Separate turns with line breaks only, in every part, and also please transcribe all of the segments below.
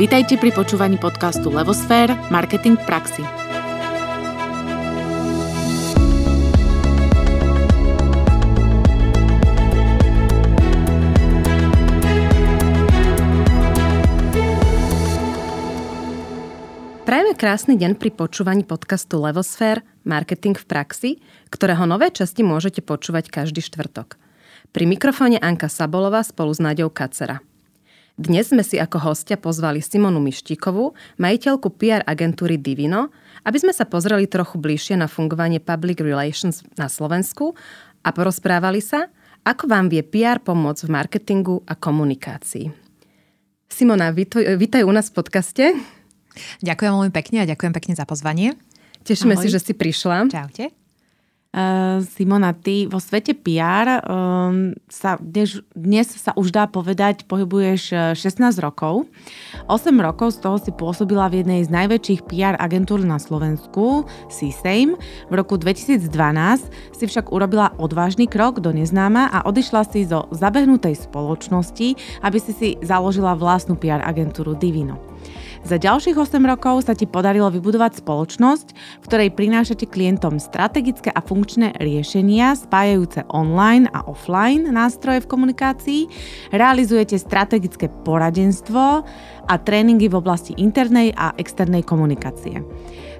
Vítajte pri počúvaní podcastu Levosfér – Marketing v praxi.
Prajeme krásny deň pri počúvaní podcastu Levosfér – Marketing v praxi, ktorého nové časti môžete počúvať každý štvrtok. Pri mikrofóne Anka Sabolová spolu s Náďou Kacera. Dnes sme si ako hostia pozvali Simonu Mištíkovú, majiteľku PR agentúry Divino, aby sme sa pozreli trochu bližšie na fungovanie public relations na Slovensku a porozprávali sa, ako vám vie PR pomôcť v marketingu a komunikácii. Simona, vítaj u nás v podcaste.
Ďakujem veľmi pekne a ďakujem pekne za pozvanie.
Tešíme Ahoj. si, že si prišla.
Čaute.
Uh, Simona, ty vo svete PR um, sa dnes, dnes sa už dá povedať, pohybuješ 16 rokov. 8 rokov z toho si pôsobila v jednej z najväčších PR agentúr na Slovensku, CSAME. V roku 2012 si však urobila odvážny krok do neznáma a odišla si zo zabehnutej spoločnosti, aby si si založila vlastnú PR agentúru Divino. Za ďalších 8 rokov sa ti podarilo vybudovať spoločnosť, v ktorej prinášate klientom strategické a funkčné riešenia spájajúce online a offline nástroje v komunikácii, realizujete strategické poradenstvo a tréningy v oblasti internej a externej komunikácie.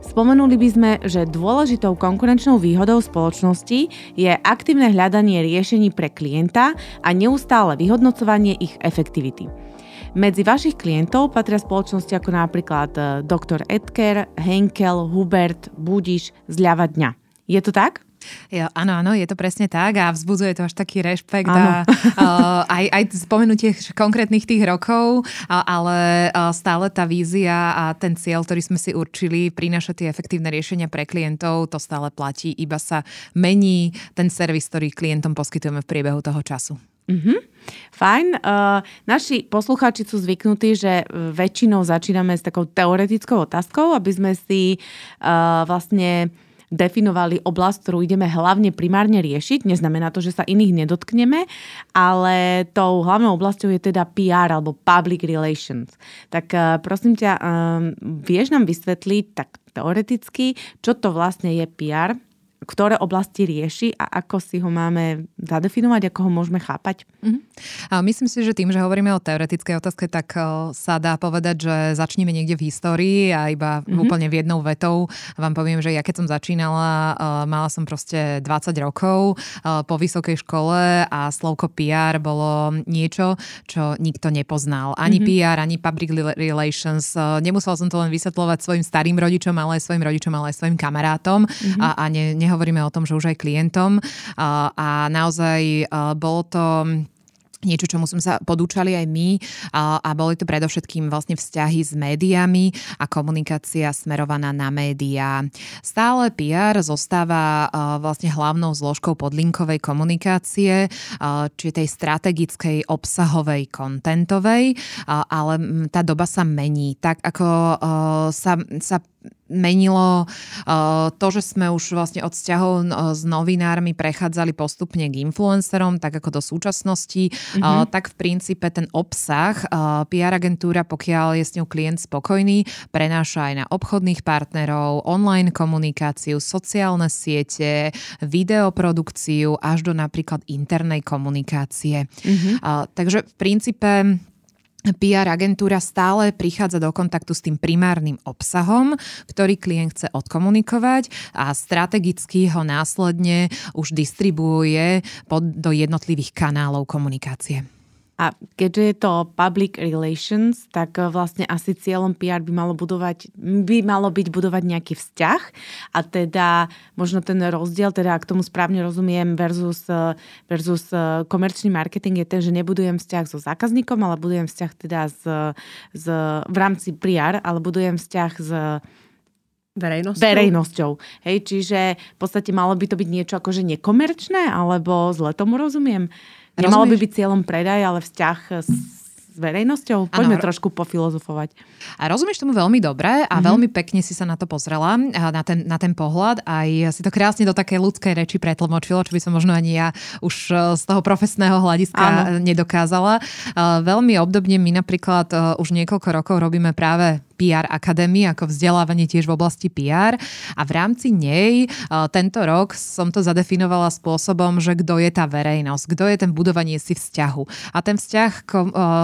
Spomenuli by sme, že dôležitou konkurenčnou výhodou spoločnosti je aktívne hľadanie riešení pre klienta a neustále vyhodnocovanie ich efektivity. Medzi vašich klientov patria spoločnosti ako napríklad e, Dr. Edker, Henkel, Hubert, Budiš, Zľava dňa. Je to tak?
Ja, áno, áno, je to presne tak a vzbudzuje to až taký rešpekt a, a aj, aj spomenutie konkrétnych tých rokov, a, ale a stále tá vízia a ten cieľ, ktorý sme si určili, prinášať tie efektívne riešenia pre klientov, to stále platí, iba sa mení ten servis, ktorý klientom poskytujeme v priebehu toho času.
Mm-hmm. Fajn. Uh, naši poslucháči sú zvyknutí, že väčšinou začíname s takou teoretickou otázkou, aby sme si uh, vlastne definovali oblasť, ktorú ideme hlavne primárne riešiť. Neznamená to, že sa iných nedotkneme, ale tou hlavnou oblasťou je teda PR alebo public relations. Tak uh, prosím ťa, vieš nám vysvetliť tak teoreticky, čo to vlastne je PR? Ktoré oblasti rieši a ako si ho máme zadefinovať, ako ho môžeme chápať?
Mm-hmm. A myslím si, že tým, že hovoríme o teoretickej otázke, tak sa dá povedať, že začneme niekde v histórii a iba mm-hmm. úplne v jednou vetou vám poviem, že ja keď som začínala, mala som proste 20 rokov po vysokej škole a slovko PR bolo niečo, čo nikto nepoznal. Ani mm-hmm. PR, ani public relations. Nemusela som to len vysvetľovať svojim starým rodičom, ale aj svojim rodičom, ale aj svojim kamarátom mm-hmm. a, a ne, ne nehovoríme o tom, že už aj klientom. A naozaj bolo to niečo, čomu sme sa podúčali aj my a, boli to predovšetkým vlastne vzťahy s médiami a komunikácia smerovaná na médiá. Stále PR zostáva a, vlastne hlavnou zložkou podlinkovej komunikácie, a, či tej strategickej, obsahovej, kontentovej, ale tá doba sa mení. Tak ako sa, sa menilo to, že sme už vlastne od vzťahov s novinármi prechádzali postupne k influencerom, tak ako do súčasnosti, mm-hmm. tak v princípe ten obsah PR agentúra, pokiaľ je s ňou klient spokojný, prenáša aj na obchodných partnerov, online komunikáciu, sociálne siete, videoprodukciu až do napríklad internej komunikácie. Mm-hmm. Takže v princípe PR agentúra stále prichádza do kontaktu s tým primárnym obsahom, ktorý klient chce odkomunikovať a strategicky ho následne už distribuuje pod, do jednotlivých kanálov komunikácie.
A keďže je to public relations, tak eh, vlastne asi cieľom PR by malo, budovať, by malo byť budovať nejaký vzťah a teda možno ten rozdiel, teda ak tomu správne rozumiem, versus, eh, versus eh, komerčný marketing je ten, že nebudujem vzťah so zákazníkom, ale budujem vzťah teda z, z, v rámci PR, ale budujem vzťah s
Verejnosťou?
Verejnosťou. Hej, čiže v podstate malo by to byť niečo akože nekomerčné, alebo zle tomu rozumiem? Nemalo by byť cieľom predaj, ale vzťah s s verejnosťou? Poďme ano. trošku pofilozofovať.
A rozumieš tomu veľmi dobre a mm-hmm. veľmi pekne si sa na to pozrela, na ten, na ten pohľad. Aj si to krásne do takej ľudskej reči pretlmočilo, čo by som možno ani ja už e, z toho profesného hľadiska ano. nedokázala. E, veľmi obdobne my napríklad e, už niekoľko rokov robíme práve PR Akadémie, ako vzdelávanie tiež v oblasti PR. A v rámci nej tento rok som to zadefinovala spôsobom, že kto je tá verejnosť, kto je ten budovanie si vzťahu. A ten vzťah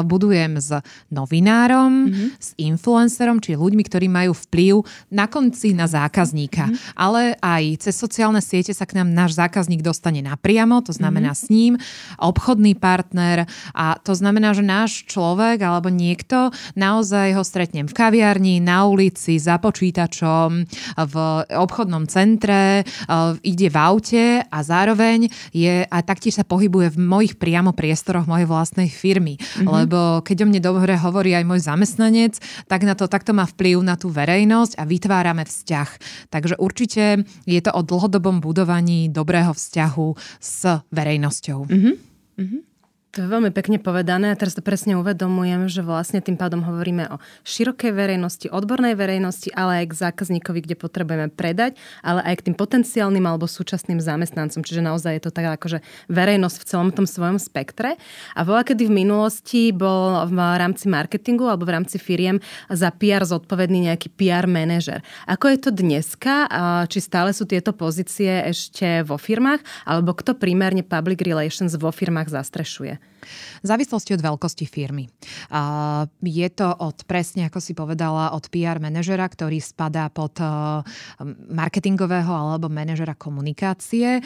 budujem s novinárom, mm-hmm. s influencerom, či ľuďmi, ktorí majú vplyv na konci na zákazníka. Mm-hmm. Ale aj cez sociálne siete sa k nám náš zákazník dostane napriamo, to znamená mm-hmm. s ním, obchodný partner a to znamená, že náš človek alebo niekto naozaj ho stretnem v kaviarni, kaviarni, na ulici, za počítačom, v obchodnom centre, ide v aute a zároveň je a taktiež sa pohybuje v mojich priamo priestoroch mojej vlastnej firmy. Mm-hmm. Lebo keď o mne dobre hovorí aj môj zamestnanec, tak na to takto má vplyv na tú verejnosť a vytvárame vzťah. Takže určite je to o dlhodobom budovaní dobrého vzťahu s verejnosťou. Mm-hmm.
Mm-hmm. To je veľmi pekne povedané a teraz to presne uvedomujem, že vlastne tým pádom hovoríme o širokej verejnosti, odbornej verejnosti, ale aj k zákazníkovi, kde potrebujeme predať, ale aj k tým potenciálnym alebo súčasným zamestnancom. Čiže naozaj je to tak akože verejnosť v celom tom svojom spektre. A bola kedy v minulosti bol v rámci marketingu alebo v rámci firiem za PR zodpovedný nejaký PR manažer. Ako je to dneska? Či stále sú tieto pozície ešte vo firmách? Alebo kto primárne public relations vo firmách zastrešuje?
V závislosti od veľkosti firmy. Je to od, presne ako si povedala, od PR manažera, ktorý spadá pod e, marketingového alebo manažera komunikácie.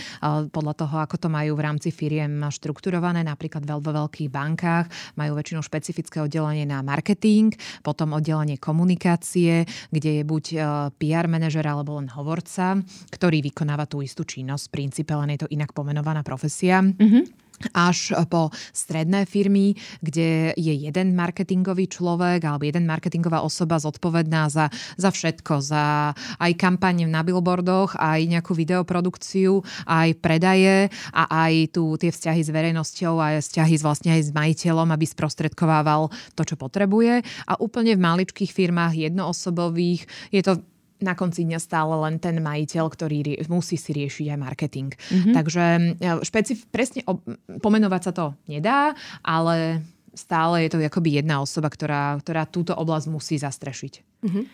Podľa toho, ako to majú v rámci firiem štrukturované, napríklad vo veľkých bankách majú väčšinou špecifické oddelenie na marketing, potom oddelenie komunikácie, kde je buď e, PR manažer alebo len hovorca, ktorý vykonáva tú istú činnosť. V princípe len je to inak pomenovaná profesia. Mm-hmm až po stredné firmy, kde je jeden marketingový človek alebo jeden marketingová osoba zodpovedná za, za všetko, za aj kampaň na billboardoch, aj nejakú videoprodukciu, aj predaje a aj tu tie vzťahy s verejnosťou a vzťahy s vlastne aj s majiteľom, aby sprostredkovával to, čo potrebuje. A úplne v maličkých firmách jednoosobových je to na konci dňa stále len ten majiteľ, ktorý rie- musí si riešiť aj marketing. Mm-hmm. Takže e, špecif- presne ob- pomenovať sa to nedá, ale stále je to akoby jedna osoba, ktorá, ktorá túto oblasť musí zastrešiť. Mm-hmm.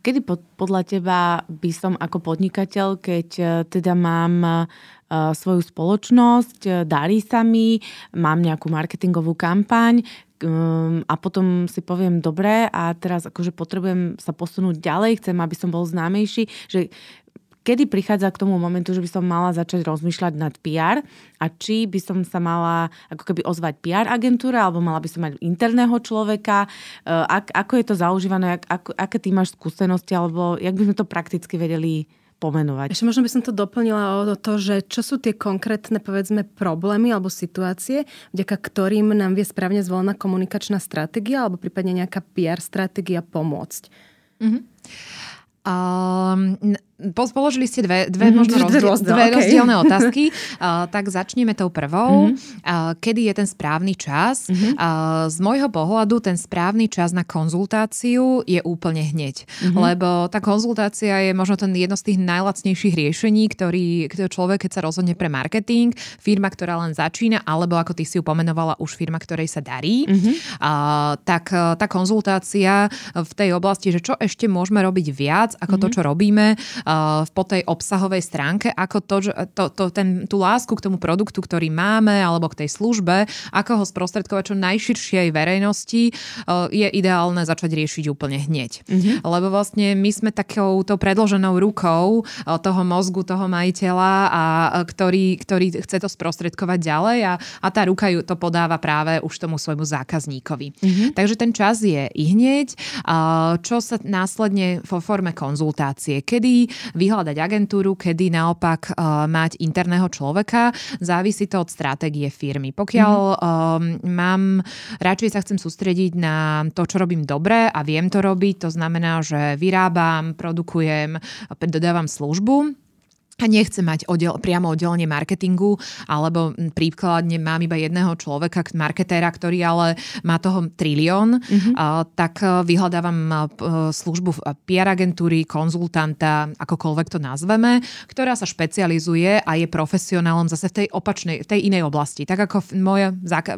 Kedy pod, podľa teba by som ako podnikateľ, keď e, teda mám e, svoju spoločnosť, darí sa mi, mám nejakú marketingovú kampaň, um, a potom si poviem, dobre, a teraz akože potrebujem sa posunúť ďalej, chcem, aby som bol známejší, že kedy prichádza k tomu momentu, že by som mala začať rozmýšľať nad PR a či by som sa mala ako keby ozvať PR agentúra alebo mala by som mať interného človeka, uh, ak, ako je to zaužívané, ak, ako, aké ty máš skúsenosti? Alebo jak by sme to prakticky vedeli pomenovať.
Ešte možno by som to doplnila o to, že čo sú tie konkrétne, povedzme, problémy alebo situácie, vďaka ktorým nám vie správne zvolená komunikačná stratégia alebo prípadne nejaká PR stratégia pomôcť. Mm-hmm.
Um, Položili ste dve, dve, mm, možno rozdiel, rozdiel, dve okay. rozdielne otázky. Uh, tak začneme tou prvou. Mm-hmm. Uh, kedy je ten správny čas? Mm-hmm. Uh, z môjho pohľadu ten správny čas na konzultáciu je úplne hneď. Mm-hmm. Lebo tá konzultácia je možno ten jedno z tých najlacnejších riešení, ktorý, ktorý človek, keď sa rozhodne pre marketing, firma, ktorá len začína, alebo ako ty si ju pomenovala, už firma, ktorej sa darí, mm-hmm. uh, tak tá konzultácia v tej oblasti, že čo ešte môžeme robiť viac ako mm-hmm. to, čo robíme, po tej obsahovej stránke, ako to, to, to, ten, tú lásku k tomu produktu, ktorý máme, alebo k tej službe, ako ho sprostredkovať čo najširšej verejnosti, je ideálne začať riešiť úplne hneď. Mm-hmm. Lebo vlastne my sme takouto predloženou rukou toho mozgu, toho majiteľa, a, ktorý, ktorý chce to sprostredkovať ďalej a, a tá ruka ju to podáva práve už tomu svojmu zákazníkovi. Mm-hmm. Takže ten čas je i hneď, čo sa následne vo forme konzultácie. Kedy vyhľadať agentúru, kedy naopak uh, mať interného človeka. Závisí to od stratégie firmy. Pokiaľ mm-hmm. um, mám, radšej sa chcem sústrediť na to, čo robím dobre a viem to robiť, to znamená, že vyrábam, produkujem, dodávam službu, a nechce mať oddel, priamo oddelenie marketingu, alebo príkladne mám iba jedného človeka, marketéra, ktorý ale má toho trilión, mm-hmm. uh, tak vyhľadávam uh, službu PR agentúry, konzultanta, akokoľvek to nazveme, ktorá sa špecializuje a je profesionálom zase v tej opačnej, v tej inej oblasti. Tak ako moja,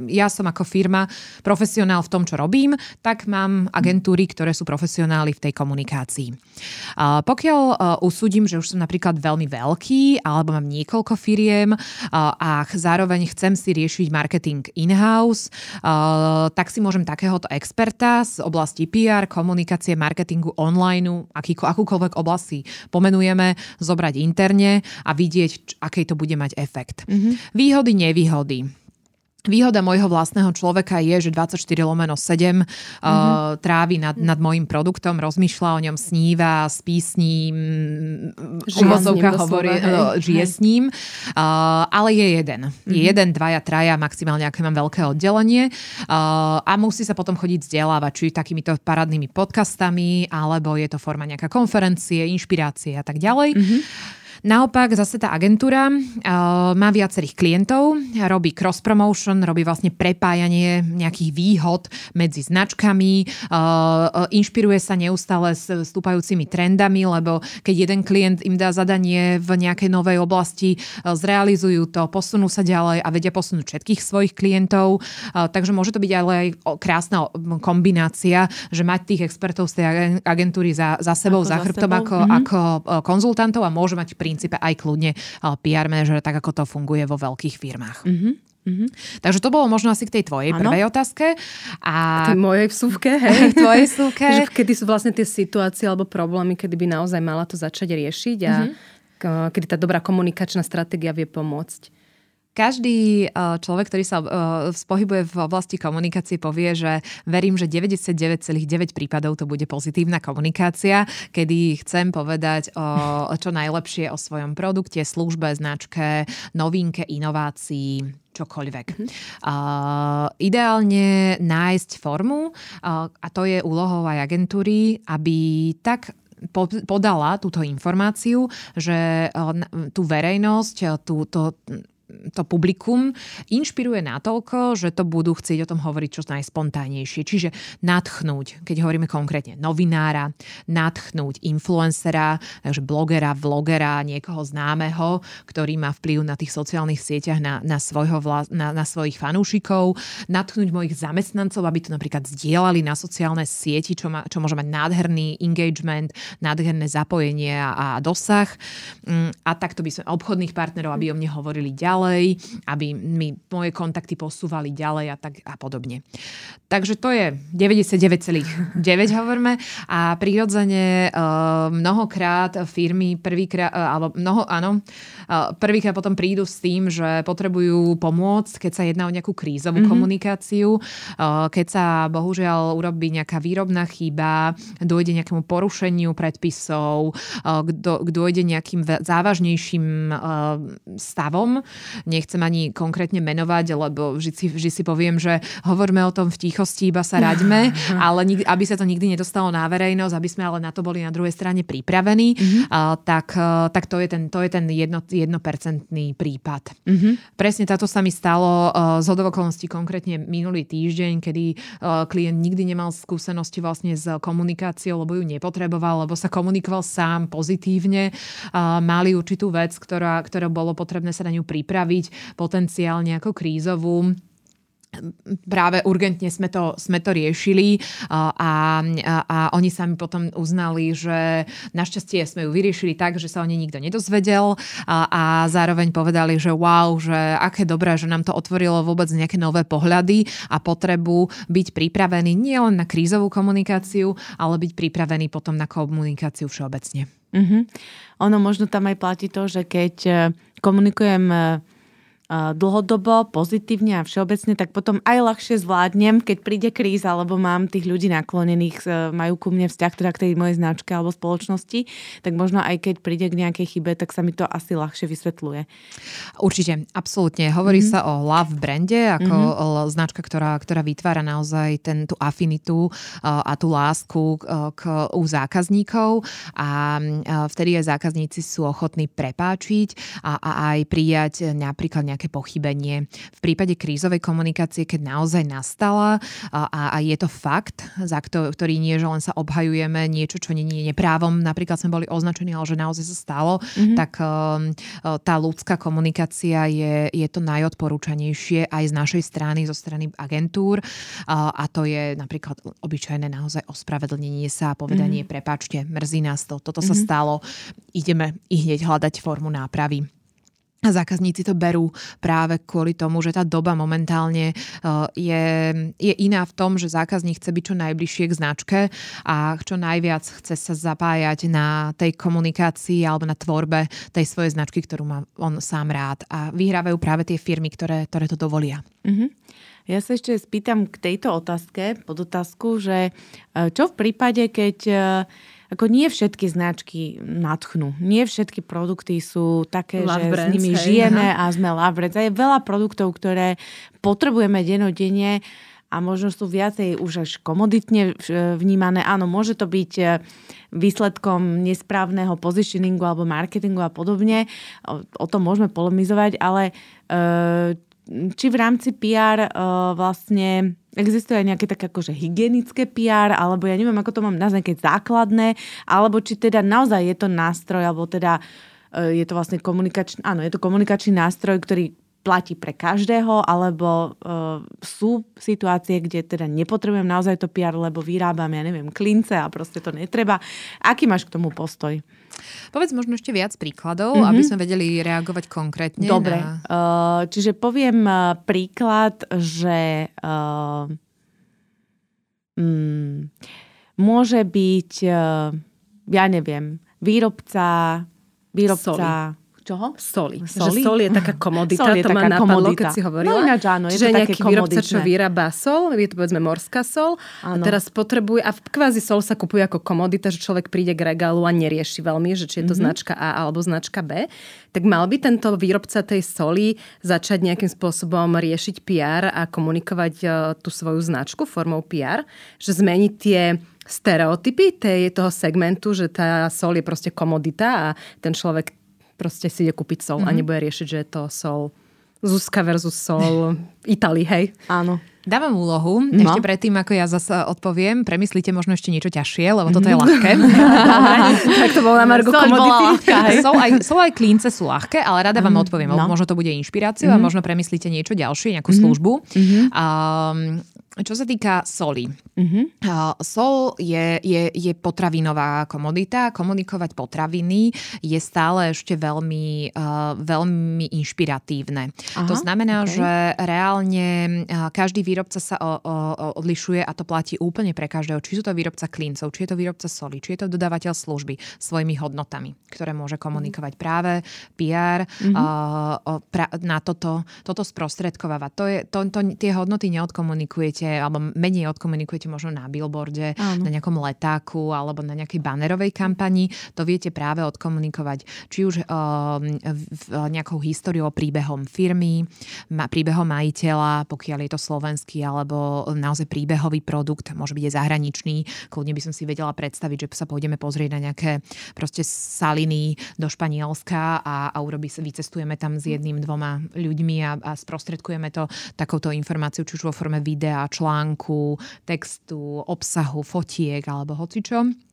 ja som ako firma profesionál v tom, čo robím, tak mám agentúry, ktoré sú profesionáli v tej komunikácii. Uh, pokiaľ uh, usúdim, že už som napríklad veľmi veľ veľký, alebo mám niekoľko firiem a zároveň chcem si riešiť marketing in-house, tak si môžem takéhoto experta z oblasti PR, komunikácie, marketingu online, akúkoľvek oblasti pomenujeme, zobrať interne a vidieť, aký to bude mať efekt. Mm-hmm. Výhody, nevýhody. Výhoda môjho vlastného človeka je, že 24 lomeno 7 mm-hmm. uh, trávi nad, nad môjim produktom, rozmýšľa o ňom, sníva, spí s ním, žije hovorí, uh, žije hej. s ním, uh, ale je jeden. Mm-hmm. Je jeden, dvaja, traja, maximálne aké mám veľké oddelenie uh, a musí sa potom chodiť vzdelávať, či takýmito parádnymi podcastami, alebo je to forma nejaká konferencie, inšpirácie a tak ďalej. Mm-hmm. Naopak zase tá agentúra uh, má viacerých klientov, robí cross-promotion, robí vlastne prepájanie nejakých výhod medzi značkami, uh, inšpiruje sa neustále s stúpajúcimi trendami, lebo keď jeden klient im dá zadanie v nejakej novej oblasti, zrealizujú to, posunú sa ďalej a vedia posunúť všetkých svojich klientov. Takže môže to byť ale aj krásna kombinácia, že mať tých expertov z tej agentúry za, za sebou, ako za chrbtom ako, mm-hmm. ako konzultantov a môže mať princípe aj kľudne PR manažer, tak ako to funguje vo veľkých firmách. Mm-hmm. Mm-hmm. Takže to bolo možno asi k tej tvojej ano. prvej otázke.
A k mojej vsúvke, hej.
tvojej vsúvke.
kedy sú vlastne tie situácie alebo problémy, kedy by naozaj mala to začať riešiť a mm-hmm. kedy tá dobrá komunikačná stratégia vie pomôcť.
Každý eh, človek, ktorý sa eh, pohybuje v oblasti komunikácie, povie, že verím, že 99,9 prípadov to bude pozitívna komunikácia, kedy chcem povedať o, čo najlepšie o svojom produkte, službe, značke, novinke, inovácii, čokoľvek. Mm-hmm. Uh, ideálne nájsť formu uh, a to je úlohou aj agentúry, aby tak podala túto informáciu, že tú verejnosť, tú, to, to publikum inšpiruje natoľko, že to budú chcieť o tom hovoriť čo najspontánnejšie. Čiže nadchnúť, keď hovoríme konkrétne novinára, nadchnúť influencera, takže blogera, vlogera, niekoho známeho, ktorý má vplyv na tých sociálnych sieťach na, na, svojho vla, na, na svojich fanúšikov, nadchnúť mojich zamestnancov, aby to napríklad zdieľali na sociálne sieti, čo, má, čo môže mať nádherný engagement, nádherné zapojenie a, a dosah. Mm, a takto by sme obchodných partnerov, aby o mne hovorili ďalej ďalej, aby mi moje kontakty posúvali ďalej a tak a podobne. Takže to je 99,9 hovoríme a prirodzene uh, mnohokrát firmy prvýkrát, uh, alebo mnoho, áno, uh, prvýkrát potom prídu s tým, že potrebujú pomôcť, keď sa jedná o nejakú krízovú mm-hmm. komunikáciu, keď sa bohužiaľ urobí nejaká výrobná chyba, dojde nejakému porušeniu predpisov, dojde nejakým závažnejším stavom, Nechcem ani konkrétne menovať, lebo vždy si, vždy si poviem, že hovorme o tom v tichosti, iba sa raďme, ale nik, aby sa to nikdy nedostalo na verejnosť, aby sme ale na to boli na druhej strane pripravení, mm-hmm. uh, tak, uh, tak to je ten, to je ten jedno, jednopercentný prípad. Mm-hmm. Presne táto sa mi stalo uh, z hodovokolností konkrétne minulý týždeň, kedy uh, klient nikdy nemal skúsenosti vlastne s komunikáciou, lebo ju nepotreboval, lebo sa komunikoval sám pozitívne, uh, mali určitú vec, ktorá, ktorá bolo potrebné sa na ňu pripraviť pripraviť potenciálne ako krízovú práve urgentne sme to, sme to riešili a, a, a oni sami potom uznali, že našťastie sme ju vyriešili tak, že sa o nej nikto nedozvedel a, a zároveň povedali, že wow, že aké dobré, že nám to otvorilo vôbec nejaké nové pohľady a potrebu byť pripravený nielen na krízovú komunikáciu, ale byť pripravený potom na komunikáciu všeobecne.
Mm-hmm. Ono možno tam aj platí to, že keď eh, komunikujem eh, dlhodobo, pozitívne a všeobecne, tak potom aj ľahšie zvládnem, keď príde kríza, alebo mám tých ľudí naklonených, e, majú ku mne vzťah teda k tej mojej značke alebo spoločnosti, tak možno aj keď príde k nejakej chybe, tak sa mi to asi ľahšie vysvetľuje.
Určite, absolútne. Hovorí mm-hmm. sa o love brande, ako mm-hmm. značka, ktorá, ktorá vytvára naozaj ten, tú afinitu a tú lásku k, u zákazníkov a vtedy aj zákazníci sú ochotní prepáčiť a, a aj prijať napríklad nejaké pochybenie. V prípade krízovej komunikácie, keď naozaj nastala a, a je to fakt, za ktorý nie, že len sa obhajujeme niečo, čo nie je neprávom, napríklad sme boli označení, ale že naozaj sa stalo, mm-hmm. tak um, tá ľudská komunikácia je, je to najodporúčanejšie aj z našej strany, zo strany agentúr a to je napríklad obyčajné naozaj ospravedlnenie sa a povedanie, mm-hmm. prepačte, mrzí nás to, toto mm-hmm. sa stalo, ideme i hneď hľadať formu nápravy. A zákazníci to berú práve kvôli tomu, že tá doba momentálne eh, je, je iná v tom, že zákazník chce byť čo najbližšie k značke a čo najviac chce sa zapájať na tej komunikácii alebo na tvorbe tej svojej značky, ktorú má on sám rád. A vyhrávajú práve tie firmy, ktoré, ktoré to dovolia.
Mm-hmm. Ja sa ešte spýtam k tejto otázke, pod otázku, že eh, čo v prípade, keď eh, ako nie všetky značky nadchnú. Nie všetky produkty sú také, love že brands, s nimi hej, žijeme aha. a sme love brands. Je veľa produktov, ktoré potrebujeme denodenne a možno sú viacej už až komoditne vnímané. Áno, môže to byť e, výsledkom nesprávneho positioningu alebo marketingu a podobne. O, o tom môžeme polemizovať, ale e, či v rámci PR uh, e, vlastne existuje nejaké také akože hygienické PR, alebo ja neviem, ako to mám nazvať, keď základné, alebo či teda naozaj je to nástroj, alebo teda uh, je to vlastne komunikačný, áno, je to komunikačný nástroj, ktorý platí pre každého, alebo uh, sú situácie, kde teda nepotrebujem naozaj to PR, lebo vyrábam, ja neviem, klince a proste to netreba. Aký máš k tomu postoj?
Povedz možno ešte viac príkladov, mm-hmm. aby sme vedeli reagovať konkrétne.
Dobre, na... uh, čiže poviem uh, príklad, že uh, um, môže byť, uh, ja neviem, výrobca, výrobca...
Soli
Čoho?
Soli. Soli? Že sol je taká komodita, sol je to taká ma napadlo, komodita. keď si hovorila.
No ináč áno,
je Čiže to nejaký výrobca, čo vyrába sol, je to povedzme morská sol, áno. a teraz potrebuje, a kvázi sol sa kupuje ako komodita, že človek príde k regálu a nerieši veľmi, že či je to mm-hmm. značka A alebo značka B, tak mal by tento výrobca tej soli začať nejakým spôsobom riešiť PR a komunikovať uh, tú svoju značku formou PR, že zmeniť tie stereotypy tej, toho segmentu, že tá sol je proste komodita a ten človek proste si ide kúpiť sol mm-hmm. a mhm. nebude riešiť, že je to sol Zuzka versus sol Itali, hej?
Áno.
Dávam úlohu, no. ešte predtým, ako ja zase odpoviem, premyslíte možno ešte niečo ťažšie, lebo toto je mhm. ľahké.
tak to bolo na Margo
Sol Sú aj, sú aj klínce sú ľahké, ale rada vám odpoviem, no. možno to bude inšpiráciu mm-hmm. a možno premyslíte niečo ďalšie, nejakú mm-hmm. službu. Mm-hmm. Um, čo sa týka soli. Mm-hmm. Uh, sol je, je, je potravinová komodita. Komunikovať potraviny je stále ešte veľmi, uh, veľmi inšpiratívne. Aha, to znamená, okay. že reálne uh, každý výrobca sa o, o, odlišuje a to platí úplne pre každého. Či sú to výrobca klincov, či je to výrobca soli, či je to dodávateľ služby svojimi hodnotami, ktoré môže komunikovať práve PR mm-hmm. uh, pra, na toto, toto sprostredkováva. To je, to, to, tie hodnoty neodkomunikujete odkomunikujete, alebo menej odkomunikujete možno na billboarde, Áno. na nejakom letáku alebo na nejakej banerovej kampani. To viete práve odkomunikovať či už uh, nejakou históriou, príbehom firmy, ma, príbehom majiteľa, pokiaľ je to slovenský alebo naozaj príbehový produkt, môže byť aj zahraničný. Kľudne by som si vedela predstaviť, že sa pôjdeme pozrieť na nejaké proste saliny do Španielska a, a urobí, vycestujeme tam s jedným, dvoma ľuďmi a, a sprostredkujeme to takouto informáciu, či už vo forme videa, článku, textu, obsahu, fotiek alebo hocičo.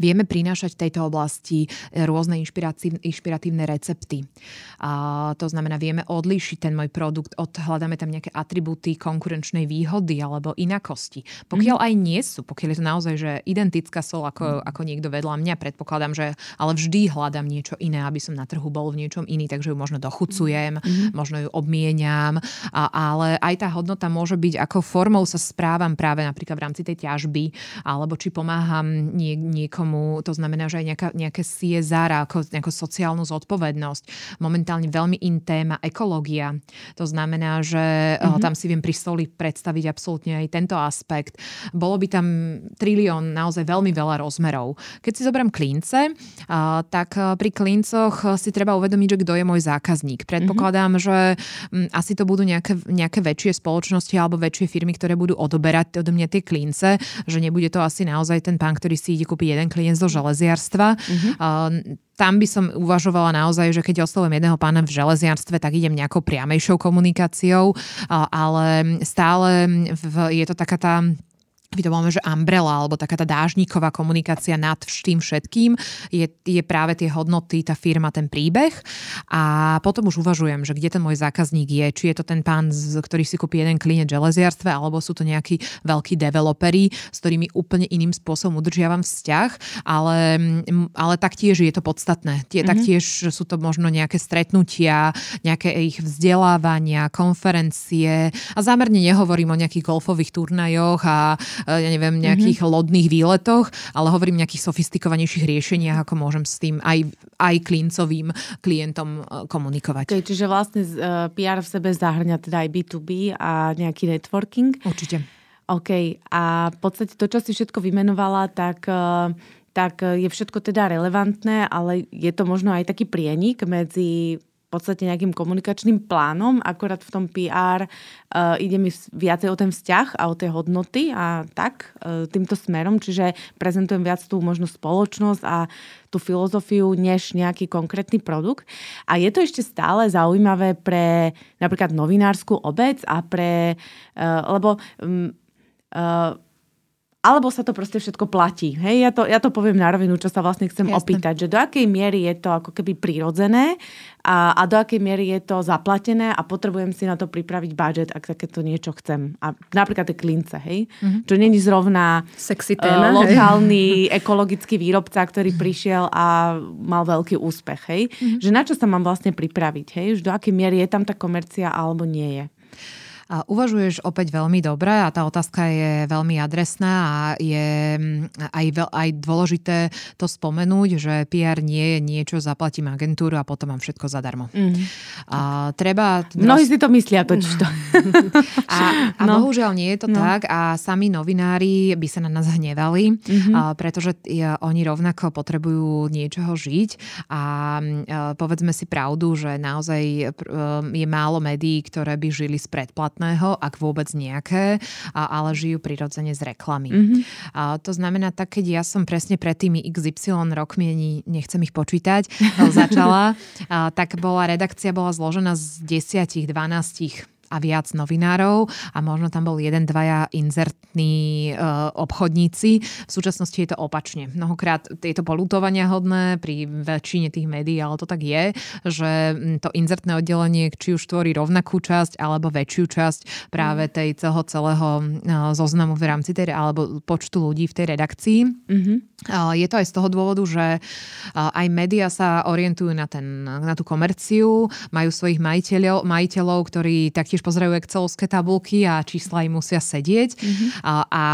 Vieme prinášať v tejto oblasti rôzne inšpiratívne recepty. A to znamená, vieme odlíšiť ten môj produkt, od, hľadáme tam nejaké atribúty konkurenčnej výhody alebo inakosti. Pokiaľ mm. aj nie sú, pokiaľ je to naozaj že identická sol ako, ako niekto vedľa mňa, predpokladám, že ale vždy hľadám niečo iné, aby som na trhu bol v niečom iný, takže ju možno dochucujem, mm. možno ju obmieniam, a, ale aj tá hodnota môže byť, ako formou sa správam práve napríklad v rámci tej ťažby, alebo či pomáham nie, niekomu, to znamená, že aj nejaká, nejaké CSR, ako nejakú sociálnu zodpovednosť. Momentálne veľmi in téma ekológia. To znamená, že mm-hmm. tam si viem pri stoli predstaviť absolútne aj tento aspekt. Bolo by tam trilión naozaj veľmi veľa rozmerov. Keď si zoberiem klince, tak pri klincoch si treba uvedomiť, že kto je môj zákazník. Predpokladám, mm-hmm. že asi to budú nejaké, nejaké väčšie spoločnosti alebo väčšie firmy, ktoré budú odoberať odo mňa tie klince, že nebude to asi naozaj ten pán, ktorý si ide kúpiť jeden klient zo železiarstva. Mm-hmm. Uh, tam by som uvažovala naozaj, že keď oslovujem jedného pána v železiarstve, tak idem nejakou priamejšou komunikáciou, ale stále je to taká tá my to voláme, že umbrella, alebo taká tá dážniková komunikácia nad tým všetkým je, je práve tie hodnoty, tá firma, ten príbeh. A potom už uvažujem, že kde ten môj zákazník je, či je to ten pán, ktorý si kúpi jeden klient v železiarstve, alebo sú to nejakí veľkí developeri, s ktorými úplne iným spôsobom udržiavam vzťah, ale, ale taktiež je to podstatné. Tie, mm-hmm. Taktiež sú to možno nejaké stretnutia, nejaké ich vzdelávania, konferencie a zámerne nehovorím o nejakých golfových turnajoch a ja neviem, nejakých mm-hmm. lodných výletoch, ale hovorím nejakých sofistikovanejších riešeniach, ako môžem s tým aj, aj klincovým klientom eh, komunikovať.
Okay, čiže vlastne eh, PR v sebe zahrňa teda aj B2B a nejaký networking.
Určite.
OK. A v podstate to, čo si všetko vymenovala, tak tak je všetko teda relevantné, ale je to možno aj taký prienik medzi podstate nejakým komunikačným plánom, akorát v tom PR uh, e, ide mi viacej o ten vzťah a o tie hodnoty a tak uh, týmto smerom, čiže prezentujem viac tú možno spoločnosť a tú filozofiu, než nejaký konkrétny produkt. A je to ešte stále zaujímavé pre napríklad novinárskú obec a pre, uh, lebo um, uh, alebo sa to proste všetko platí. Hej, ja to, ja to poviem na rovinu, čo sa vlastne chcem Jasne. opýtať, že do akej miery je to ako keby prirodzené a, a do akej miery je to zaplatené a potrebujem si na to pripraviť budget, ak takéto niečo chcem. A napríklad tie klince, hej, mm-hmm. čo není zrovna
Sexy téma,
uh, lokálny hej. ekologický výrobca, ktorý prišiel a mal veľký úspech, hej. Mm-hmm. Že na čo sa mám vlastne pripraviť, hej, že do akej miery je tam tá komercia alebo nie je.
A uvažuješ opäť veľmi dobre a tá otázka je veľmi adresná a je mm, aj, veľ, aj dôležité to spomenúť, že PR nie je niečo, zaplatím agentúru a potom mám všetko zadarmo. Mm. A, treba...
Mnohí si to myslia totiž to.
a, a no. bohužiaľ nie je to no. tak a sami novinári by sa na nás hnevali, mm-hmm. a, pretože oni rovnako potrebujú niečoho žiť a, a povedzme si pravdu, že naozaj je málo médií, ktoré by žili z predplat samotného, ak vôbec nejaké, a, ale žijú prirodzene z reklamy. Mm-hmm. A to znamená, tak keď ja som presne pred tými XY rokmi, nechcem ich počítať, začala, a, tak bola redakcia bola zložená z 10, 12 a viac novinárov a možno tam bol jeden, dvaja inzertní uh, obchodníci. V súčasnosti je to opačne. Mnohokrát je to polutovania hodné pri väčšine tých médií, ale to tak je, že hm, to inzertné oddelenie či už tvorí rovnakú časť alebo väčšiu časť práve mm. tej celého, celého uh, zoznamu v rámci tej, alebo počtu ľudí v tej redakcii. Mm-hmm. Uh, je to aj z toho dôvodu, že uh, aj médiá sa orientujú na, ten, na tú komerciu, majú svojich majiteľov, majiteľov ktorí taktiež tiež pozerajú excelovské tabulky a čísla im musia sedieť mm-hmm. a, a, a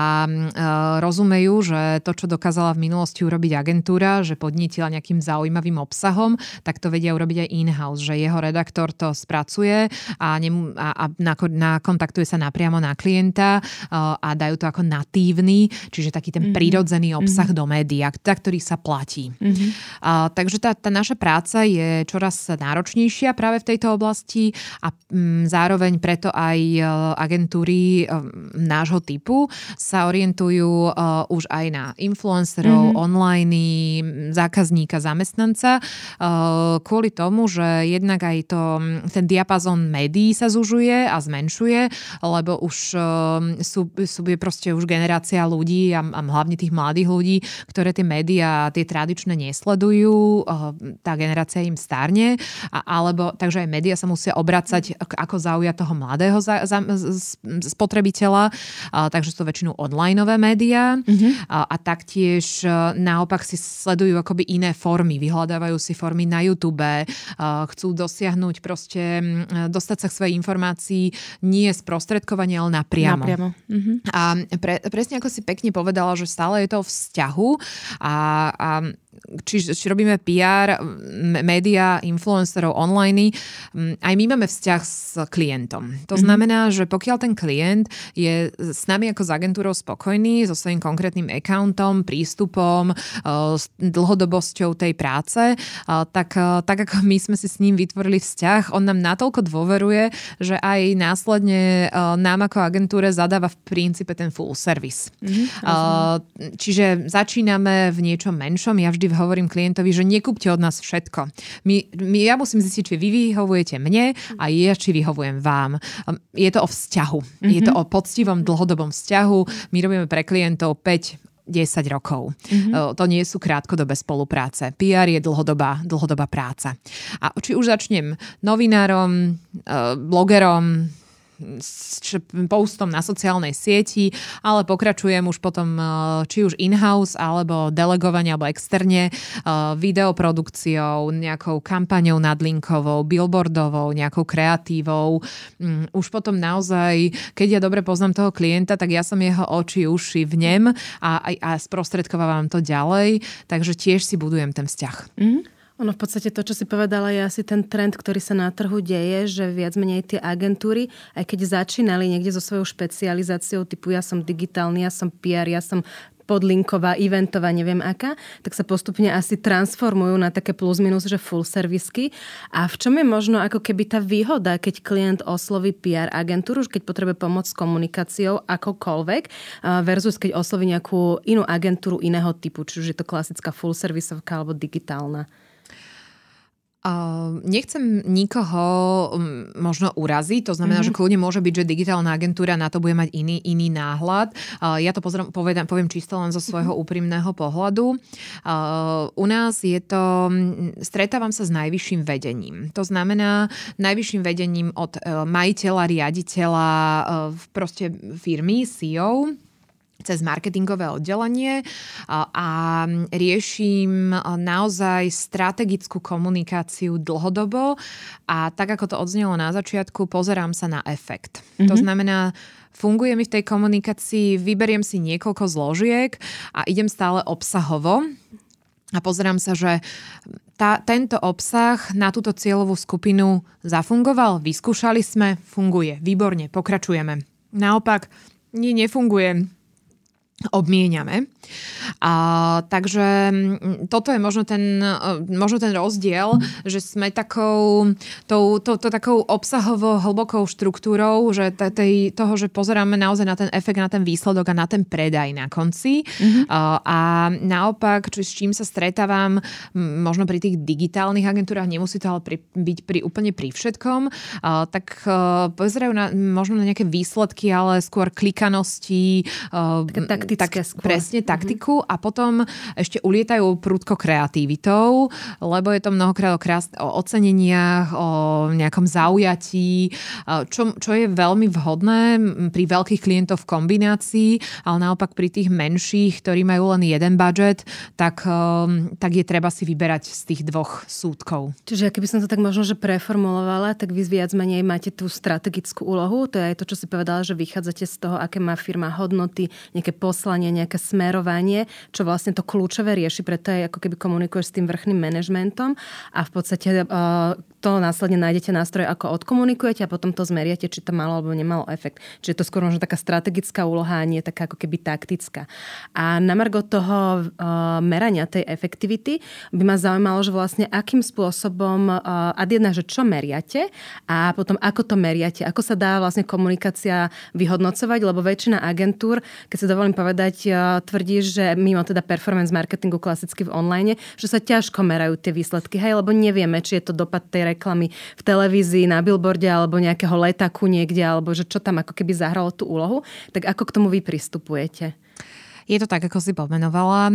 rozumejú, že to, čo dokázala v minulosti urobiť agentúra, že podnítila nejakým zaujímavým obsahom, tak to vedia urobiť aj in-house, že jeho redaktor to spracuje a, nemu, a, a nakontaktuje sa napriamo na klienta a, a dajú to ako natívny, čiže taký ten mm-hmm. prírodzený obsah mm-hmm. do médií, za ktorý sa platí. Mm-hmm. A, takže tá, tá naša práca je čoraz náročnejšia práve v tejto oblasti a m, zároveň zároveň preto aj e, agentúry e, nášho typu sa orientujú e, už aj na influencerov, mm-hmm. online, zákazníka, zamestnanca, kvôli tomu, že jednak aj to, ten diapazon médií sa zužuje a zmenšuje, lebo už sú, sú je proste už generácia ľudí a, a hlavne tých mladých ľudí, ktoré tie médiá, tie tradičné nesledujú, tá generácia im starne, a, alebo takže aj médiá sa musia obracať ako zaujať toho mladého za, za, spotrebiteľa, a, takže sú to väčšinou onlineové médiá mm-hmm. a, a taktiež a, naopak si sledujú akoby iné formy, vyhľadávajú si formy na YouTube, a, chcú dosiahnuť proste, dostať sa k svojej informácii nie sprostredkovanie, ale napriamo.
napriamo. Mm-hmm.
A pre, presne ako si pekne povedala, že stále je to vzťahu a, a či, či robíme PR, média, influencerov online, aj my máme vzťah s klientom. To mhm. znamená, že pokiaľ ten klient je s nami ako s agentúrou spokojný, so svojím konkrétnym accountom, prístupom, e, s dlhodobosťou tej práce, e, tak, e, tak ako my sme si s ním vytvorili vzťah, on nám natoľko dôveruje, že aj následne nám ako agentúre zadáva v princípe ten full service. Mm-hmm, Čiže začíname v niečom menšom. Ja vždy hovorím klientovi, že nekúpte od nás všetko. My, my, ja musím zistiť, či vy vyhovujete mne a ja, či vyhovujem vám. Um, je to o vzťahu. Mm-hmm. Je to mhm. o poctivom dlhodobom vzťahu. My robíme pre klientov 5 10 rokov. Mm-hmm. To nie sú krátkodobé spolupráce. PR je dlhodobá, dlhodobá práca. A či už začnem novinárom, blogerom, postom na sociálnej sieti, ale pokračujem už potom e, či už in-house, alebo delegovanie, alebo externe, e, videoprodukciou, nejakou kampaňou nadlinkovou, billboardovou, nejakou kreatívou. Mm, už potom naozaj, keď ja dobre poznám toho klienta, tak ja som jeho oči, uši v nem a, a, a sprostredkovávam to ďalej, takže tiež si budujem ten vzťah. Mm-hmm.
Ono v podstate to, čo si povedala, je asi ten trend, ktorý sa na trhu deje, že viac menej tie agentúry, aj keď začínali niekde so svojou špecializáciou, typu ja som digitálny, ja som PR, ja som podlinková, eventová, neviem aká, tak sa postupne asi transformujú na také plus minus, že full servisky. A v čom je možno ako keby tá výhoda, keď klient osloví PR agentúru, keď potrebuje pomoc s komunikáciou akokoľvek, versus keď osloví nejakú inú agentúru iného typu, či už je to klasická full servisovka alebo digitálna.
Uh, nechcem nikoho um, možno uraziť, to znamená, mm-hmm. že kľudne môže byť, že digitálna agentúra na to bude mať iný, iný náhľad. Uh, ja to pozriem, povedem, poviem čisto len zo svojho mm-hmm. úprimného pohľadu. Uh, u nás je to, stretávam sa s najvyšším vedením. To znamená najvyšším vedením od uh, majiteľa, riaditeľa, uh, proste firmy, CEO, cez marketingové oddelenie a riešim naozaj strategickú komunikáciu dlhodobo a tak ako to odznelo na začiatku, pozerám sa na efekt. Mm-hmm. To mhm. znamená, funguje mi v tej komunikácii, vyberiem si niekoľko zložiek a idem stále obsahovo a pozerám sa, že tá, tento obsah na túto cieľovú skupinu zafungoval, vyskúšali sme, funguje, výborne, pokračujeme. Naopak, nie, nefunguje, obmieniame. A, takže mm, toto je možno ten, e, možno ten rozdiel, že sme takou, tou, to, to, takou obsahovo hlbokou štruktúrou, že tej, toho, že pozeráme naozaj na ten efekt, na ten výsledok a na ten predaj na konci. Mm-hmm. A, a naopak, či, s čím sa stretávam, možno pri tých digitálnych agentúrach, nemusí to ale pri, byť pri, úplne pri všetkom, a, tak a, e, pozerajú na, možno na nejaké výsledky, ale skôr klikanosti.
A, tak, skôr.
Presne tak taktiku a potom ešte ulietajú prúdko kreativitou, lebo je to mnohokrát o, krás- o oceneniach, o nejakom zaujatí, čo, čo je veľmi vhodné pri veľkých klientov v kombinácii, ale naopak pri tých menších, ktorí majú len jeden budget, tak, um, tak je treba si vyberať z tých dvoch súdkov.
Čiže keby som to tak možno, že preformulovala, tak vy viac menej máte tú strategickú úlohu, to je aj to, čo si povedala, že vychádzate z toho, aké má firma hodnoty, nejaké poslanie, nejaké smerovanie smerovanie, čo vlastne to kľúčové rieši, preto aj ako keby komunikuješ s tým vrchným manažmentom a v podstate uh, to následne nájdete nástroj, ako odkomunikujete a potom to zmeriate, či to malo alebo nemalo efekt. Čiže to skôr možno taká strategická úloha a nie taká ako keby taktická. A na margo toho uh, merania tej efektivity by ma zaujímalo, že vlastne akým spôsobom, uh, ad jedna, že čo meriate a potom ako to meriate, ako sa dá vlastne komunikácia vyhodnocovať, lebo väčšina agentúr, keď sa dovolím povedať, uh, tvrdí, že mimo teda performance marketingu klasicky v online, že sa ťažko merajú tie výsledky, hej, lebo nevieme, či je to dopad tej reklamy v televízii, na billboarde alebo nejakého letaku niekde, alebo že čo tam ako keby zahralo tú úlohu, tak ako k tomu vy pristupujete?
Je to tak, ako si pomenovala.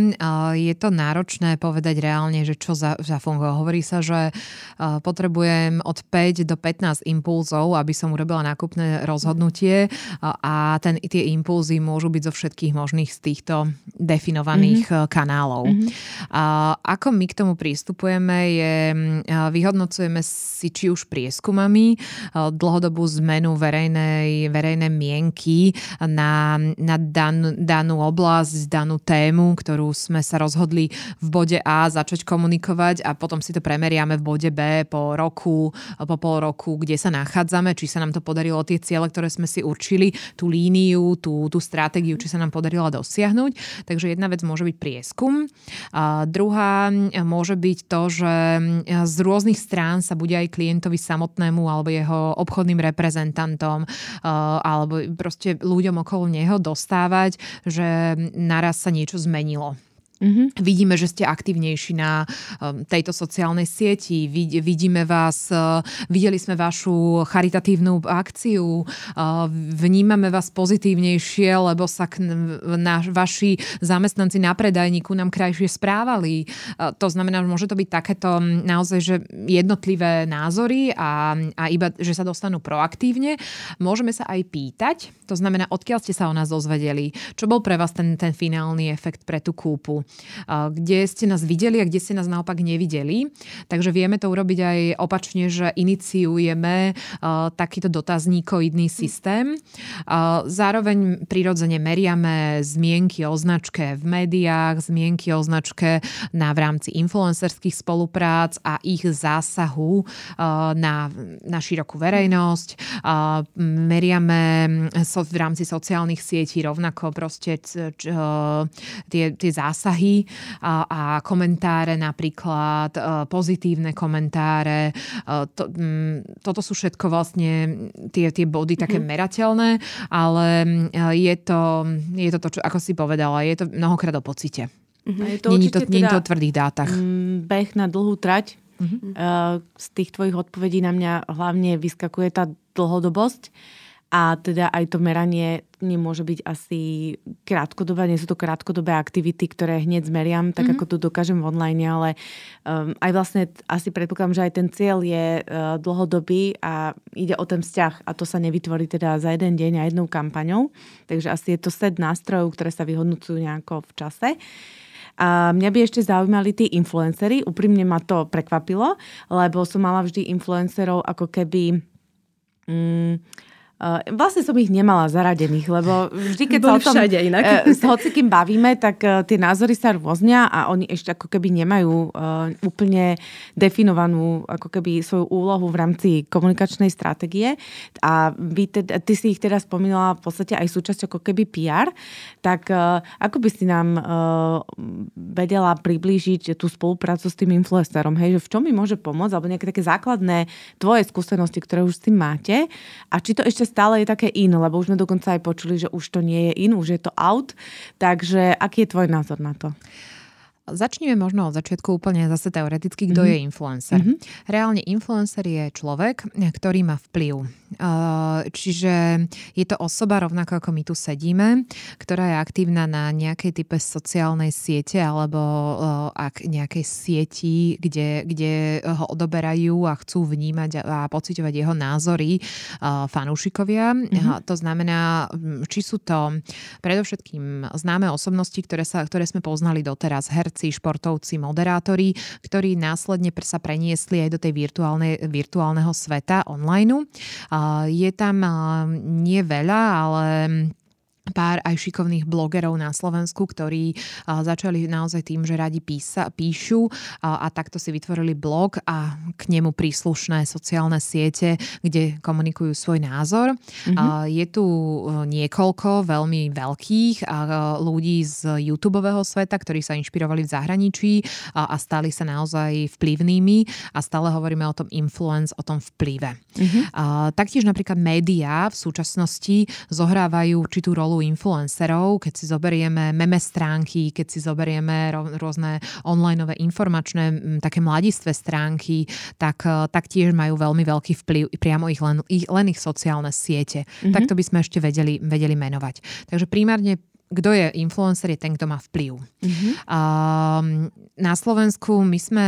Je to náročné povedať reálne, že čo zafunguje. Hovorí sa, že potrebujem od 5 do 15 impulzov, aby som urobila nákupné rozhodnutie a ten, tie impulzy môžu byť zo všetkých možných z týchto definovaných mm-hmm. kanálov. Mm-hmm. Ako my k tomu prístupujeme je, vyhodnocujeme si či už prieskumami dlhodobú zmenu verejnej, verejnej mienky na, na dan, danú oblasť oblasť, danú tému, ktorú sme sa rozhodli v bode A začať komunikovať a potom si to premeriame v bode B po roku, po pol roku, kde sa nachádzame, či sa nám to podarilo tie ciele, ktoré sme si určili, tú líniu, tú, tú stratégiu, či sa nám podarilo dosiahnuť. Takže jedna vec môže byť prieskum. A druhá môže byť to, že z rôznych strán sa bude aj klientovi samotnému alebo jeho obchodným reprezentantom alebo proste ľuďom okolo neho dostávať, že naraz sa niečo zmenilo. Mm-hmm. Vidíme, že ste aktívnejší na um, tejto sociálnej sieti, Vid, vidíme vás, uh, videli sme vašu charitatívnu akciu, uh, vnímame vás pozitívnejšie, lebo sa k, na, vaši zamestnanci na predajníku nám krajšie správali. Uh, to znamená, že môže to byť takéto naozaj, že jednotlivé názory a, a iba, že sa dostanú proaktívne. Môžeme sa aj pýtať, to znamená, odkiaľ ste sa o nás dozvedeli, čo bol pre vás ten, ten finálny efekt pre tú kúpu kde ste nás videli a kde ste nás naopak nevideli. Takže vieme to urobiť aj opačne, že iniciujeme takýto dotazníkoidný systém. Zároveň prirodzene meriame zmienky o značke v médiách, zmienky o značke na v rámci influencerských spoluprác a ich zásahu na, na širokú verejnosť. Meriame v rámci sociálnych sietí rovnako proste tie, tie zásahy vzťahy a, a komentáre napríklad, e, pozitívne komentáre. E, to, toto sú všetko vlastne tie, tie body také mm-hmm. merateľné, ale e, je to, je to to, čo, ako si povedala, je to mnohokrát o pocite. Mm-hmm. Je to Není to, teda to o tvrdých dátach.
Beh na dlhú trať. Mm-hmm. Z tých tvojich odpovedí na mňa hlavne vyskakuje tá dlhodobosť a teda aj to meranie nemôže byť asi krátkodobé, nie sú to krátkodobé aktivity, ktoré hneď zmeriam, tak mm-hmm. ako to dokážem online, ale um, aj vlastne asi predpokladám, že aj ten cieľ je uh, dlhodobý a ide o ten vzťah a to sa nevytvorí teda za jeden deň a jednou kampaňou. Takže asi je to set nástrojov, ktoré sa vyhodnocujú nejako v čase. A mňa by ešte zaujímali tí influencery. Úprimne ma to prekvapilo, lebo som mala vždy influencerov ako keby... Mm, vlastne som ich nemala zaradených, lebo vždy, keď sa o tom
inak.
Uh, s hocikým bavíme, tak uh, tie názory sa rôznia a oni ešte ako keby nemajú úplne definovanú ako keby svoju úlohu v rámci komunikačnej stratégie. A vy teda, ty si ich teda spomínala v podstate aj súčasť ako keby PR, tak ako by si nám vedela priblížiť tú spoluprácu s tým influencerom, hej, že v čom mi môže pomôcť, alebo nejaké také základné tvoje skúsenosti, ktoré už s tým máte a či to ešte stále je také in, lebo už sme dokonca aj počuli, že už to nie je in, už je to out. Takže aký je tvoj názor na to?
Začneme možno od začiatku úplne zase teoreticky, kto mm-hmm. je influencer. Mm-hmm. Reálne influencer je človek, ktorý má vplyv. Čiže je to osoba, rovnako ako my tu sedíme, ktorá je aktívna na nejakej type sociálnej siete alebo ak nejakej sieti, kde, kde ho odoberajú a chcú vnímať a pociťovať jeho názory fanúšikovia. Mm-hmm. To znamená, či sú to predovšetkým známe osobnosti, ktoré, sa, ktoré sme poznali doteraz, herci, herci, športovci, moderátori, ktorí následne sa preniesli aj do tej virtuálneho sveta online. Je tam nie veľa, ale pár aj šikovných blogerov na Slovensku, ktorí začali naozaj tým, že radi písa, píšu a, takto si vytvorili blog a k nemu príslušné sociálne siete, kde komunikujú svoj názor. Mm-hmm. Je tu e, niekoľko veľmi veľkých a, ľudí z YouTube sveta, ktorí sa inšpirovali v zahraničí a, stali sa naozaj vplyvnými a stále hovoríme o tom influence, o tom vplyve. Mm-hmm. Taktiež napríklad médiá v súčasnosti zohrávajú určitú rolu influencerov, keď si zoberieme meme stránky, keď si zoberieme rôzne online informačné také mladistvé stránky, tak, e, tak tiež majú veľmi veľký vplyv priamo ich len, ich, len ich sociálne siete. Mm-hmm. Tak to by sme ešte vedeli, vedeli menovať. Takže primárne kto je influencer, je ten, kto má vplyv. Mm-hmm. Uh, na Slovensku my sme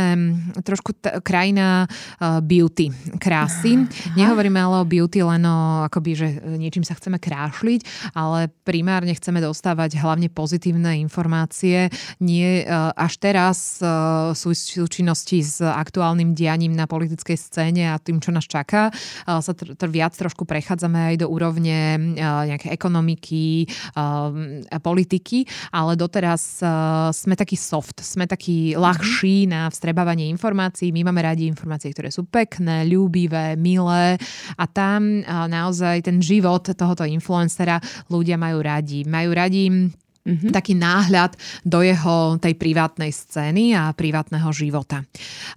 trošku t- krajina uh, beauty, krásy. Aha. Nehovoríme ale o beauty len o akoby, že niečím sa chceme krášliť, ale primárne chceme dostávať hlavne pozitívne informácie. Nie uh, až teraz uh, sú súčinnosti s aktuálnym dianím na politickej scéne a tým, čo nás čaká, uh, sa tr- tr- viac trošku prechádzame aj do úrovne uh, nejaké ekonomiky, uh, politiky, ale doteraz uh, sme taký soft, sme taký ľahší na vstrebávanie informácií. My máme radi informácie, ktoré sú pekné, ľúbivé, milé a tam naozaj ten život tohoto influencera ľudia majú radi. Majú radi Mm-hmm. taký náhľad do jeho tej privátnej scény a privátneho života.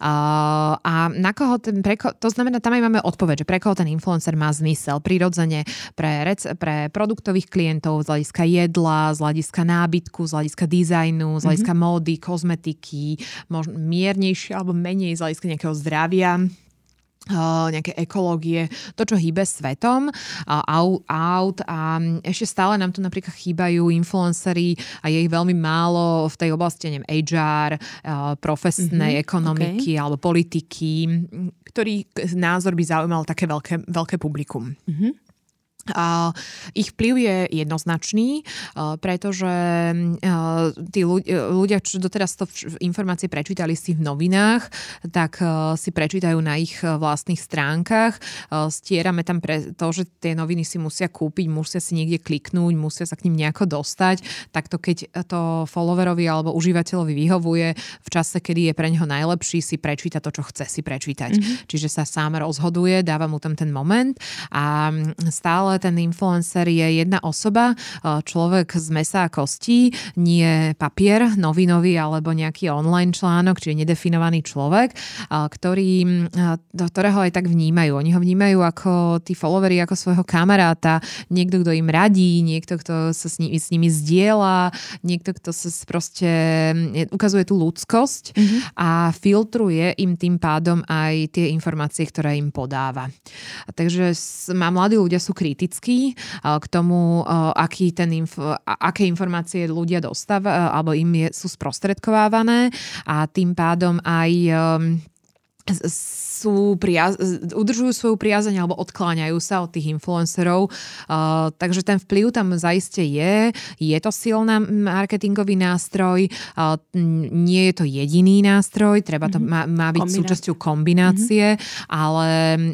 Uh, a na koho ten, pre ko, to znamená, tam aj máme odpoveď, že pre koho ten influencer má zmysel. Prirodzene pre, rec, pre produktových klientov z hľadiska jedla, z hľadiska nábytku, z hľadiska dizajnu, z hľadiska mm-hmm. módy, kozmetiky, možno miernejšie alebo menej z hľadiska nejakého zdravia nejaké ekológie, to, čo hýbe svetom, aut a ešte stále nám tu napríklad chýbajú influencery a je ich veľmi málo v tej oblasti, neviem, HR, profesnej mm-hmm, ekonomiky okay. alebo politiky, ktorý názor by zaujímal také veľké, veľké publikum. Mm-hmm. A ich vplyv je jednoznačný, pretože tí ľudia, čo doteraz to informácie prečítali si v novinách, tak si prečítajú na ich vlastných stránkach. Stierame tam pre to, že tie noviny si musia kúpiť, musia si niekde kliknúť, musia sa k ním nejako dostať. Takto keď to followerovi alebo užívateľovi vyhovuje v čase, kedy je pre neho najlepší, si prečíta to, čo chce si prečítať. Mm-hmm. Čiže sa sám rozhoduje, dáva mu tam ten moment a stále ten influencer je jedna osoba, človek z mesa a kostí, nie papier novinový alebo nejaký online článok, čiže nedefinovaný človek, ktorý, do ktorého aj tak vnímajú. Oni ho vnímajú ako tí followery, ako svojho kamaráta, niekto, kto im radí, niekto, kto sa s nimi, s nimi zdieľa, niekto, kto sa proste ukazuje tú ľudskosť mm-hmm. a filtruje im tým pádom aj tie informácie, ktoré im podáva. Takže má mladí ľudia sú kritickí kritický k tomu, aký ten inf- aké informácie ľudia dostávajú alebo im je, sú sprostredkovávané. A tým pádom aj sú priaz- udržujú svoju priazeň alebo odkláňajú sa od tých influencerov. Uh, takže ten vplyv tam zaiste je. Je to silná marketingový nástroj. Uh, nie je to jediný nástroj. Treba to, má, má byť Kombiná- súčasťou kombinácie, mm-hmm. ale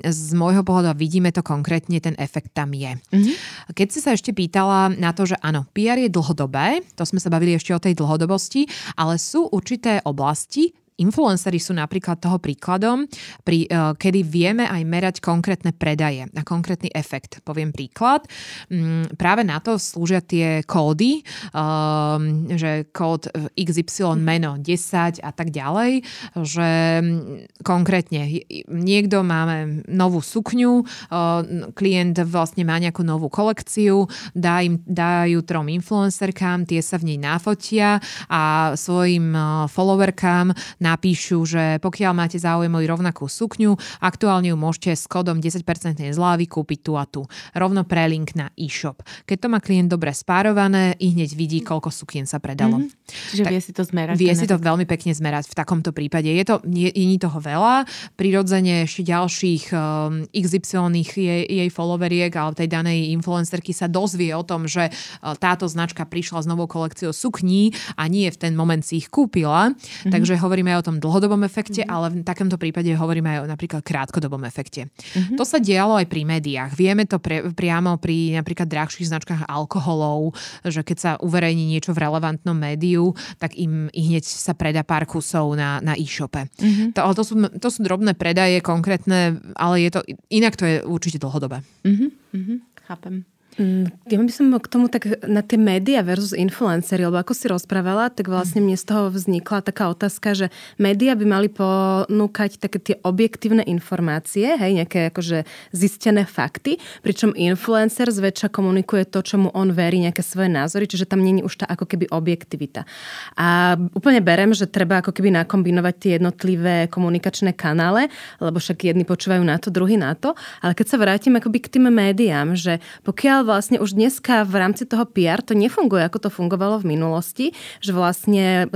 z môjho pohľadu vidíme to konkrétne, ten efekt tam je. Mm-hmm. Keď si sa ešte pýtala na to, že áno, PR je dlhodobé, to sme sa bavili ešte o tej dlhodobosti, ale sú určité oblasti, Influencery sú napríklad toho príkladom, pri, uh, kedy vieme aj merať konkrétne predaje a konkrétny efekt. Poviem príklad. Um, práve na to slúžia tie kódy, um, že kód XY meno 10 a tak ďalej, že um, konkrétne niekto máme novú sukňu, uh, klient vlastne má nejakú novú kolekciu, dá im, dajú trom influencerkám, tie sa v nej nafotia a svojim uh, followerkám napíšu, že pokiaľ máte záujem o rovnakú sukňu, aktuálne ju môžete s kódom 10% zlávy kúpiť tu a tu. Rovno prelink na e-shop. Keď to má klient dobre spárované, i hneď vidí, koľko sukien sa predalo.
Mm-hmm. Čiže tak, vie si to zmerať.
Vie si to veľmi pekne zmerať v takomto prípade. Je to, nie, nie toho veľa. Prirodzene ešte ďalších um, XY jej, jej followeriek alebo tej danej influencerky sa dozvie o tom, že uh, táto značka prišla s novou kolekciou sukní a nie v ten moment si ich kúpila. Mm-hmm. Takže hovoríme aj o tom dlhodobom efekte, mm-hmm. ale v takomto prípade hovoríme aj o napríklad krátkodobom efekte. Mm-hmm. To sa dialo aj pri médiách. Vieme to pre, priamo pri napríklad drahších značkách alkoholov, že keď sa uverejní niečo v relevantnom médiu, tak im i hneď sa predá pár kusov na, na e-shope. Mm-hmm. To, ale to sú, to sú drobné predaje konkrétne, ale je to, inak to je určite dlhodobé.
Mm-hmm. Chápem.
Mm, ja by som k tomu tak na tie médiá versus influencery, lebo ako si rozprávala, tak vlastne mne z toho vznikla taká otázka, že médiá by mali ponúkať také tie objektívne informácie, hej, nejaké akože zistené fakty, pričom influencer zväčša komunikuje to, čomu on verí, nejaké svoje názory, čiže tam není už tá ako keby objektivita. A úplne berem, že treba ako keby nakombinovať tie jednotlivé komunikačné kanále, lebo však jedni počúvajú na to, druhý na to, ale keď sa vrátim akoby k tým médiám, že pokiaľ bohužiaľ vlastne už dneska v rámci toho PR to nefunguje, ako to fungovalo v minulosti, že vlastne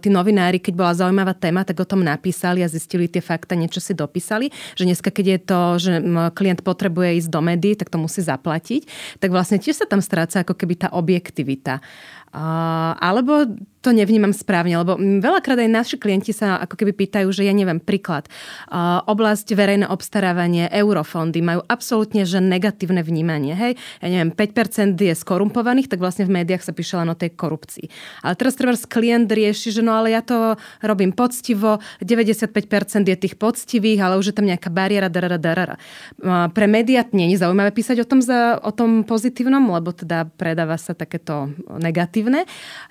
tí novinári, keď bola zaujímavá téma, tak o tom napísali a zistili tie fakta, niečo si dopísali, že dneska, keď je to, že klient potrebuje ísť do médií, tak to musí zaplatiť, tak vlastne tiež sa tam stráca ako keby tá objektivita. Alebo to nevnímam správne, lebo veľakrát aj naši klienti sa ako keby pýtajú, že ja neviem, príklad, oblasť verejné obstarávanie, eurofondy majú absolútne že negatívne vnímanie, hej, ja neviem, 5% je skorumpovaných, tak vlastne v médiách sa píše len o tej korupcii. Ale teraz treba klient rieši, že no ale ja to robím poctivo, 95% je tých poctivých, ale už je tam nejaká bariéra, darara, darara. Pre médiá nie je zaujímavé písať o tom, za, o tom pozitívnom, lebo teda predáva sa takéto negatívne.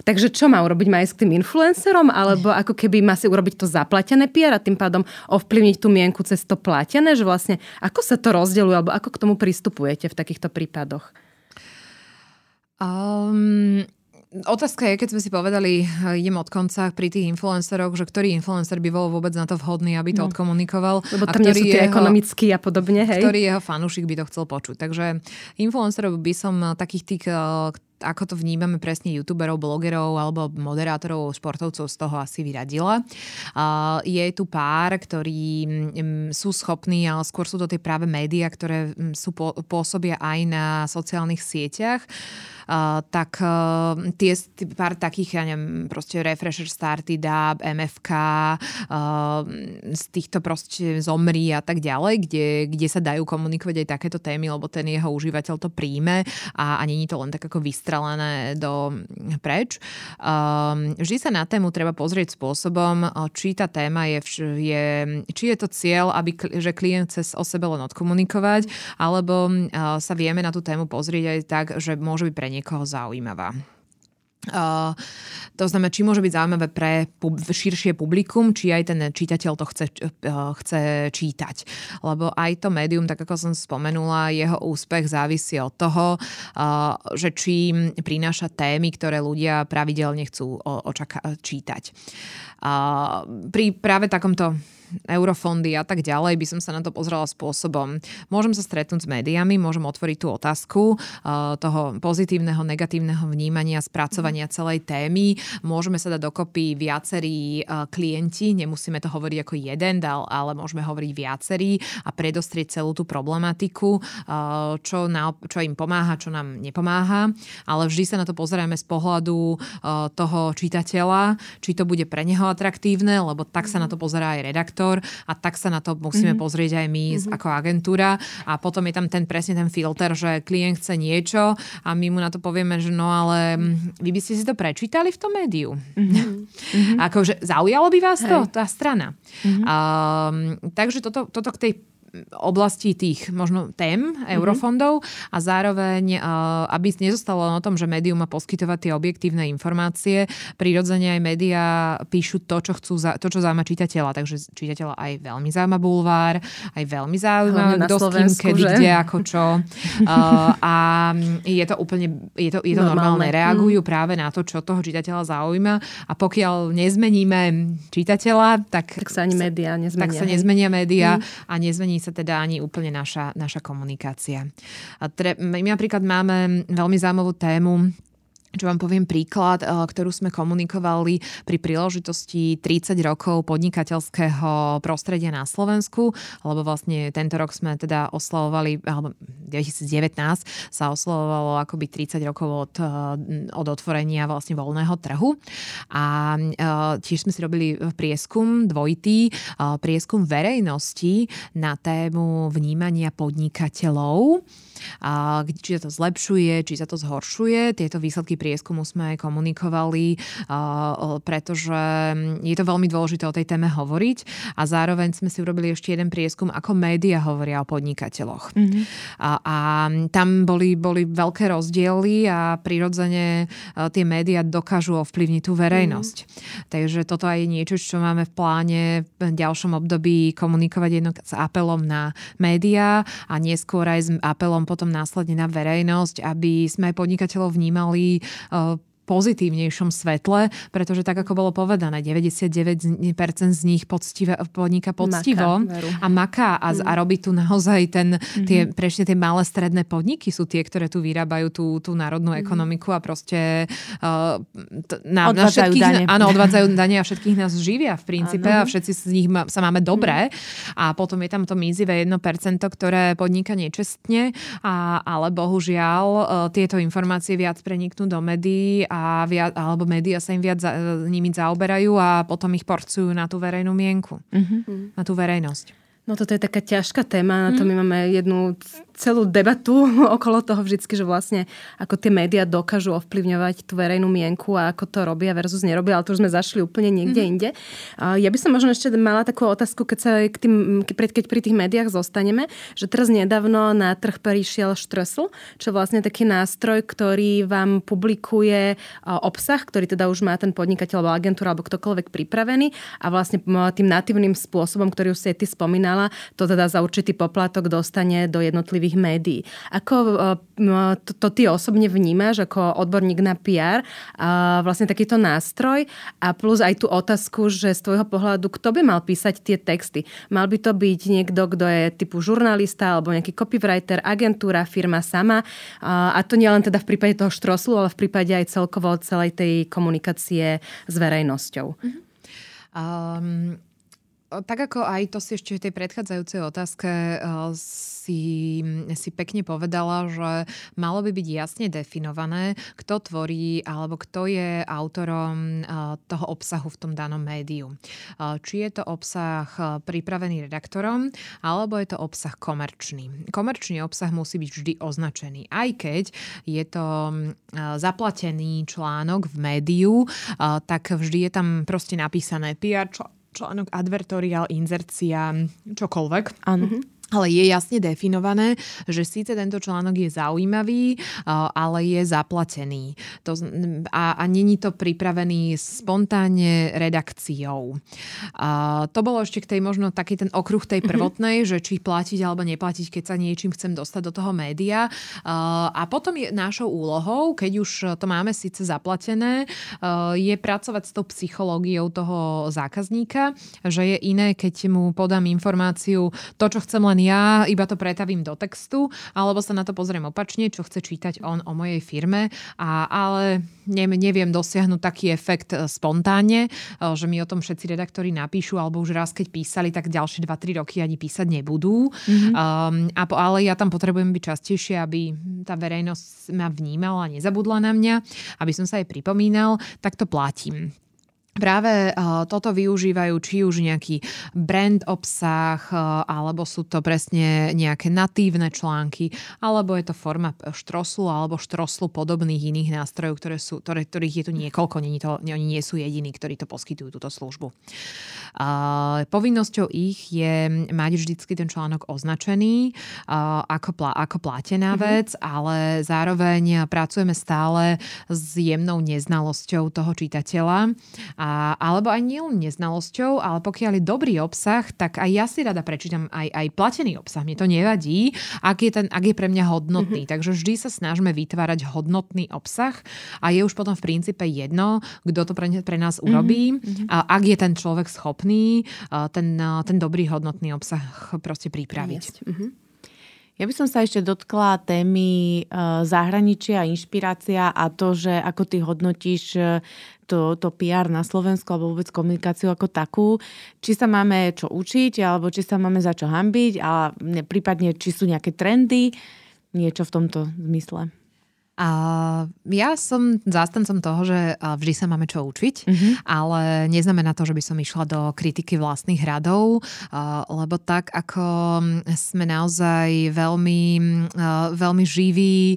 Takže čo má urobiť? Ísť k tým influencerom? Alebo ako keby má si urobiť to zaplatené PR a tým pádom ovplyvniť tú mienku cez to platené? Že vlastne ako sa to rozdeľuje alebo ako k tomu pristupujete v takýchto prípadoch?
Um, Otázka je, keď sme si povedali, idem od konca pri tých influenceroch, že ktorý influencer by bol vôbec na to vhodný, aby to no. odkomunikoval.
Lebo tam nie sú tie ekonomický a podobne, hej?
Ktorý jeho fanúšik by to chcel počuť. Takže influencerov by som takých tých, ako to vnímame presne youtuberov, blogerov alebo moderátorov, športovcov z toho asi vyradila. Je tu pár, ktorí sú schopní, ale skôr sú to tie práve médiá, ktoré sú pôsobia aj na sociálnych sieťach tak tie, pár takých, ja neviem, proste Refresher Starty, DAB, MFK, z týchto proste zomrí a tak ďalej, kde, kde sa dajú komunikovať aj takéto témy, lebo ten jeho užívateľ to príjme a, a není to len tak ako vystrelené do preč. Vždy sa na tému treba pozrieť spôsobom, či tá téma je, je či je to cieľ, aby, že klient chce o sebe len odkomunikovať, alebo sa vieme na tú tému pozrieť aj tak, že môže byť pre niekoho zaujímavá. Uh, to znamená, či môže byť zaujímavé pre pub- širšie publikum, či aj ten čitateľ to chce, uh, chce čítať. Lebo aj to médium, tak ako som spomenula, jeho úspech závisí od toho, uh, že či prináša témy, ktoré ľudia pravidelne chcú očaká- čítať. Pri práve takomto eurofondy a tak ďalej, by som sa na to pozrela spôsobom. Môžem sa stretnúť s médiami, môžem otvoriť tú otázku uh, toho pozitívneho, negatívneho vnímania, spracovania celej témy. Môžeme sa dať dokopy viacerí uh, klienti, nemusíme to hovoriť ako jeden, ale môžeme hovoriť viacerí a predostrieť celú tú problematiku, uh, čo, na, čo im pomáha, čo nám nepomáha. Ale vždy sa na to pozeráme z pohľadu toho čitateľa, či to bude pre neho atraktívne, lebo tak sa na to pozerá aj redaktor sektor a tak sa na to musíme mm-hmm. pozrieť aj my mm-hmm. ako agentúra a potom je tam ten presne ten filter, že klient chce niečo a my mu na to povieme, že no ale mm, vy by ste si to prečítali v tom médiu. Mm-hmm. akože zaujalo by vás Hej. to, tá strana. Mm-hmm. Um, takže toto, toto k tej oblasti tých možno tém mm-hmm. eurofondov a zároveň, aby nezostalo o tom, že médium má poskytovať tie objektívne informácie, prirodzene aj médiá píšu to, čo chcú, to, čo zaujíma čitateľa. Takže čitateľa aj veľmi zaujíma bulvár, aj veľmi zaujíma kto s kým, kedy, že? kde, ako čo. a je to úplne, je to, je to normálne. normálne. Reagujú mm. práve na to, čo toho čitateľa zaujíma a pokiaľ nezmeníme čitateľa, tak,
tak sa ani médiá nezmenia.
Tak sa nezmenia médiá mm. a nezmení sa teda ani úplne naša, naša komunikácia. A tre, my napríklad máme veľmi zaujímavú tému, čo vám poviem príklad, eh, ktorú sme komunikovali pri príležitosti 30 rokov podnikateľského prostredia na Slovensku, lebo vlastne tento rok sme teda oslavovali, alebo 2019 sa oslavovalo akoby 30 rokov od, eh, od otvorenia vlastne voľného trhu. A eh, tiež sme si robili prieskum dvojitý, prieskum verejnosti na tému vnímania podnikateľov a či sa to zlepšuje, či sa to zhoršuje. Tieto výsledky prieskumu sme komunikovali, pretože je to veľmi dôležité o tej téme hovoriť a zároveň sme si urobili ešte jeden prieskum, ako média hovoria o podnikateľoch. Mm-hmm. A, a tam boli, boli veľké rozdiely a prirodzene tie médiá dokážu ovplyvniť tú verejnosť. Mm-hmm. Takže toto aj je niečo, čo máme v pláne v ďalšom období komunikovať jednak s apelom na médiá a neskôr aj s apelom potom následne na verejnosť, aby sme aj podnikateľov vnímali uh, pozitívnejšom svetle, pretože tak, ako bolo povedané, 99% z nich poctive, podniká poctivo
Maka,
a maká a, mm. a robí tu naozaj ten, mm-hmm. tie, prečne tie malé stredné podniky sú tie, ktoré tu vyrábajú tú, tú národnú mm. ekonomiku a proste uh,
t- na, na všetkých, dane.
áno, odvádzajú dane a všetkých nás živia v princípe ano. a všetci z nich ma, sa máme dobré mm. a potom je tam to mizivé 1%, ktoré podniká nečestne, a, ale bohužiaľ uh, tieto informácie viac preniknú do médií a viac, alebo médiá sa im viac za, nimi zaoberajú a potom ich porcujú na tú verejnú mienku, mm-hmm. na tú verejnosť.
No toto je taká ťažká téma, na to my máme jednu celú debatu okolo toho vždycky, že vlastne ako tie médiá dokážu ovplyvňovať tú verejnú mienku a ako to robia versus nerobia, ale to už sme zašli úplne niekde mm-hmm. inde. Ja by som možno ešte mala takú otázku, keď, sa k tým, keď pri tých médiách zostaneme, že teraz nedávno na trh prišiel Štresl, čo vlastne taký nástroj, ktorý vám publikuje obsah, ktorý teda už má ten podnikateľ alebo agentúra alebo ktokoľvek pripravený a vlastne tým natívnym spôsobom, ktorý už si ty spomínala, to teda za určitý poplatok dostane do jednotlivých médií. Ako e, to, to ty osobne vnímaš ako odborník na PR, a vlastne takýto nástroj a plus aj tú otázku, že z tvojho pohľadu, kto by mal písať tie texty? Mal by to byť niekto, kto je typu žurnalista alebo nejaký copywriter, agentúra, firma sama a to nie len teda v prípade toho štroslu, ale v prípade aj celkovo celej tej komunikácie s verejnosťou. Mm-hmm.
Um, tak ako aj to si ešte v tej predchádzajúcej otázke si, si pekne povedala, že malo by byť jasne definované, kto tvorí alebo kto je autorom toho obsahu v tom danom médiu. Či je to obsah pripravený redaktorom, alebo je to obsah komerčný. Komerčný obsah musí byť vždy označený, aj keď je to zaplatený článok v médiu, tak vždy je tam proste napísané PR článok, advertoriál, inzercia, čokoľvek.
Áno. Mm-hmm
ale je jasne definované, že síce tento článok je zaujímavý, ale je zaplatený. To, a, a není to pripravený spontánne redakciou. A to bolo ešte k tej možno taký ten okruh tej mhm. prvotnej, že či platiť alebo neplatiť, keď sa niečím chcem dostať do toho média. A potom je našou úlohou, keď už to máme síce zaplatené, je pracovať s tou psychológiou toho zákazníka, že je iné, keď mu podám informáciu, to, čo chcem len ja iba to pretavím do textu, alebo sa na to pozriem opačne, čo chce čítať on o mojej firme, a, ale neviem dosiahnuť taký efekt e, spontánne, e, že mi o tom všetci redaktori napíšu, alebo už raz keď písali, tak ďalšie 2-3 roky ani písať nebudú. Mm-hmm. Um, a, ale ja tam potrebujem byť častejšie, aby tá verejnosť ma vnímala a nezabudla na mňa, aby som sa jej pripomínal, tak to platím. Práve uh, toto využívajú či už nejaký brand obsah, uh, alebo sú to presne nejaké natívne články, alebo je to forma štroslu alebo štroslu podobných iných nástrojov, ktoré sú, ktoré, ktorých je tu niekoľko, nie to, oni nie sú jediní, ktorí to poskytujú, túto službu. Uh, povinnosťou ich je mať vždycky ten článok označený ako, pla, ako platená mm-hmm. vec, ale zároveň pracujeme stále s jemnou neznalosťou toho čitateľa a, alebo aj nielen neznalosťou, ale pokiaľ je dobrý obsah, tak aj ja si rada prečítam aj, aj platený obsah. Mne to nevadí, ak je, ten, ak je pre mňa hodnotný. Mm-hmm. Takže vždy sa snažíme vytvárať hodnotný obsah a je už potom v princípe jedno, kto to pre, pre nás mhm, urobí. Mm-hmm. A ak je ten človek schopný ten, ten dobrý hodnotný obsah proste pripraviť. Mm-hmm.
Ja by som sa ešte dotkla témy zahraničia, inšpirácia a to, že ako ty hodnotíš to, to PR na Slovensku alebo vôbec komunikáciu ako takú, či sa máme čo učiť alebo či sa máme za čo hambiť a prípadne či sú nejaké trendy, niečo v tomto zmysle.
A ja som zástancom toho, že vždy sa máme čo učiť, mm-hmm. ale neznamená to, že by som išla do kritiky vlastných radov, lebo tak ako sme naozaj veľmi, veľmi živý,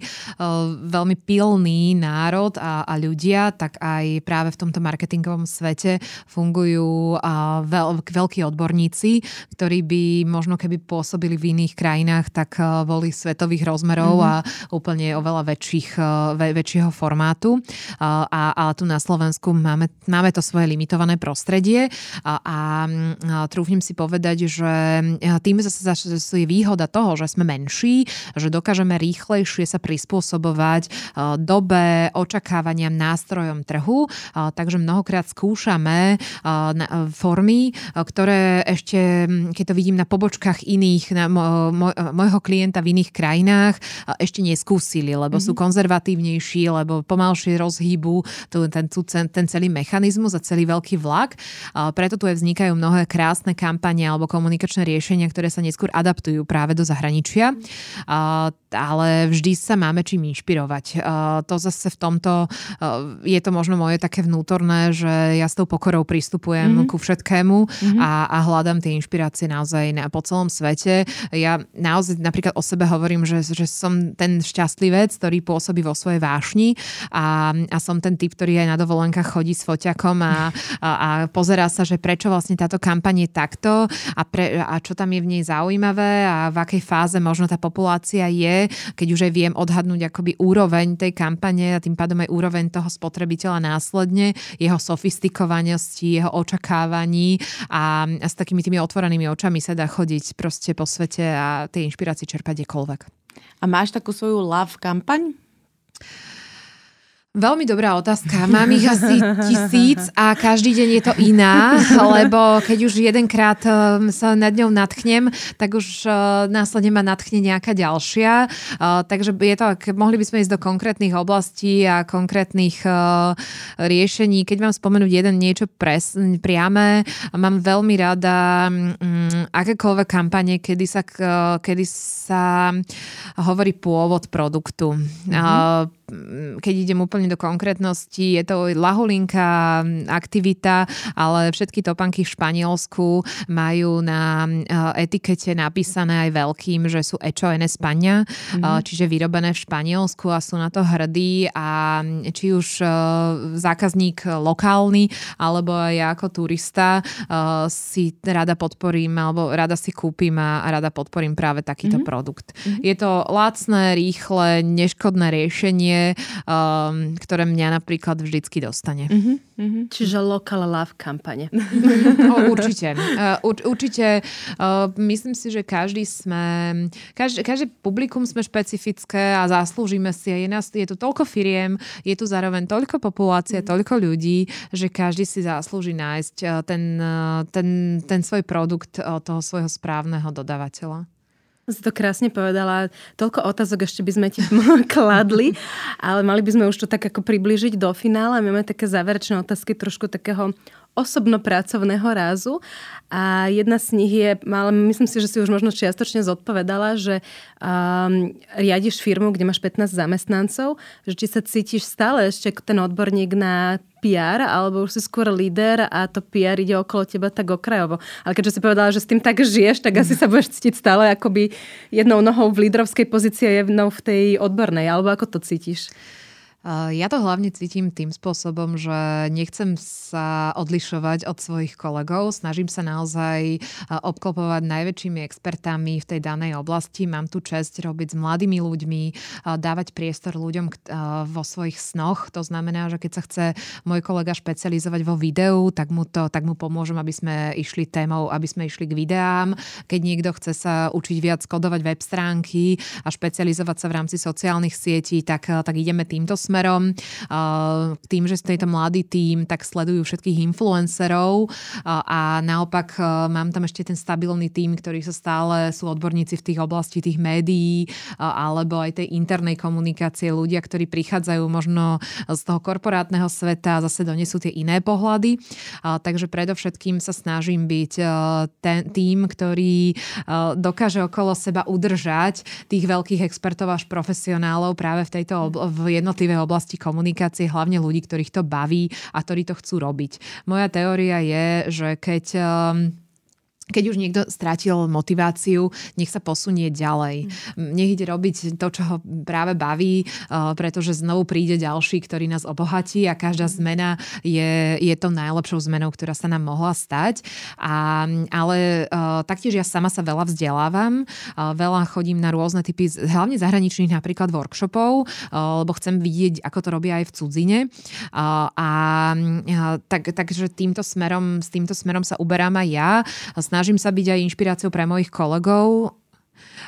veľmi pilný národ a, a ľudia, tak aj práve v tomto marketingovom svete fungujú veľ, veľkí odborníci, ktorí by možno keby pôsobili v iných krajinách, tak boli svetových rozmerov mm-hmm. a úplne oveľa väčších väčších, väčšieho formátu. A, ale tu na Slovensku máme, máme to svoje limitované prostredie a, a trúfnim si povedať, že tým zase je výhoda toho, že sme menší, že dokážeme rýchlejšie sa prispôsobovať dobe, očakávaniam, nástrojom trhu. Takže mnohokrát skúšame formy, ktoré ešte, keď to vidím na pobočkách iných, na môjho klienta v iných krajinách, ešte neskúsili, lebo mm-hmm. sú mhm. Konzervatívnejší, lebo pomalšie rozhýbu ten, ten, ten celý mechanizmus a celý veľký vlak. Preto tu aj vznikajú mnohé krásne kampane alebo komunikačné riešenia, ktoré sa neskôr adaptujú práve do zahraničia. Ale vždy sa máme čím inšpirovať. To zase v tomto je to možno moje také vnútorné, že ja s tou pokorou pristupujem mm-hmm. ku všetkému mm-hmm. a, a hľadám tie inšpirácie naozaj na, po celom svete. Ja naozaj napríklad o sebe hovorím, že, že som ten šťastlivec, ktorý pôsobí vo svojej vášni a, a som ten typ, ktorý aj na dovolenkách chodí s foťakom a, a, a pozerá sa, že prečo vlastne táto kampaň je takto a, pre, a čo tam je v nej zaujímavé a v akej fáze možno tá populácia je, keď už aj viem odhadnúť akoby úroveň tej kampane a tým pádom aj úroveň toho spotrebiteľa následne, jeho sofistikovanosti, jeho očakávaní a, a s takými tými otvorenými očami sa dá chodiť proste po svete a tie inšpirácie čerpať kdekoľvek.
A máš takú svoju love kampaň?
Veľmi dobrá otázka. Mám ich asi tisíc a každý deň je to iná, lebo keď už jedenkrát um, sa nad ňou natchnem, tak už uh, následne ma natchne nejaká ďalšia. Uh, takže je to, mohli by sme ísť do konkrétnych oblastí a konkrétnych riešení. Keď vám spomenúť jeden niečo pres, priame, mám veľmi rada um, akékoľvek kampane, kedy sa, kedy sa hovorí pôvod produktu. Mm-hmm keď idem úplne do konkrétnosti, je to lahulinka aktivita, ale všetky topanky v Španielsku majú na eh, etikete napísané aj veľkým, že sú Echo en España, mm-hmm. čiže vyrobené v Španielsku a sú na to hrdí a či už eh, zákazník lokálny, alebo aj ja ako turista si rada podporím alebo rada si kúpim a rada podporím práve takýto mm-hmm. produkt. Mm-hmm. Je to lacné, rýchle, neškodné riešenie, um, ktoré mňa napríklad vždycky dostane.
Uh-huh, uh-huh. Čiže local love kampane.
o, určite. Uh, ur, určite. Uh, myslím si, že každý sme, každý, každý publikum sme špecifické a zaslúžime si. Je, nás, je tu toľko firiem, je tu zároveň toľko populácie, uh-huh. toľko ľudí, že každý si zaslúži nájsť uh, ten, uh, ten, ten svoj produkt uh, toho svojho správneho dodávateľa.
Si to krásne povedala. Toľko otázok ešte by sme ti kladli, ale mali by sme už to tak ako približiť do finále. Máme také záverečné otázky trošku takého osobno-pracovného rázu a jedna z nich je, ale myslím si, že si už možno čiastočne zodpovedala, že um, riadiš firmu, kde máš 15 zamestnancov, že či sa cítiš stále ešte ten odborník na PR, alebo už si skôr líder a to PR ide okolo teba tak okrajovo. Ale keďže si povedala, že s tým tak žiješ, tak asi sa budeš cítiť stále akoby jednou nohou v lídrovskej pozícii a jednou v tej odbornej. Alebo ako to cítiš?
Ja to hlavne cítim tým spôsobom, že nechcem sa odlišovať od svojich kolegov. Snažím sa naozaj obklopovať najväčšími expertami v tej danej oblasti. Mám tu čest robiť s mladými ľuďmi, dávať priestor ľuďom vo svojich snoch. To znamená, že keď sa chce môj kolega špecializovať vo videu, tak mu, to, tak mu pomôžem, aby sme išli témou, aby sme išli k videám. Keď niekto chce sa učiť viac kodovať web stránky a špecializovať sa v rámci sociálnych sietí, tak, tak ideme týmto smerom. Tým, že ste to mladý tým, tak sledujú všetkých influencerov a naopak mám tam ešte ten stabilný tým, ktorý sa stále sú odborníci v tých oblasti tých médií alebo aj tej internej komunikácie, ľudia, ktorí prichádzajú možno z toho korporátneho sveta a zase donesú tie iné pohľady. Takže predovšetkým sa snažím byť ten tým, ktorý dokáže okolo seba udržať tých veľkých expertov až profesionálov práve v tejto obl- v jednotlivej oblasti komunikácie, hlavne ľudí, ktorých to baví a ktorí to chcú robiť. Moja teória je, že keď um, keď už niekto strátil motiváciu, nech sa posunie ďalej. Mm. Nech ide robiť to, čo ho práve baví, uh, pretože znovu príde ďalší, ktorý nás obohatí a každá mm. zmena je, je to najlepšou zmenou, ktorá sa nám mohla stať. A, ale uh, taktiež ja sama sa veľa vzdelávam, uh, veľa chodím na rôzne typy, hlavne zahraničných napríklad workshopov, lebo chcem vidieť, ako to robia aj v cudzine. A uh, tak, takže týmto smerom, s týmto smerom sa uberám aj ja. Snažím snažím sa byť aj inšpiráciou pre mojich kolegov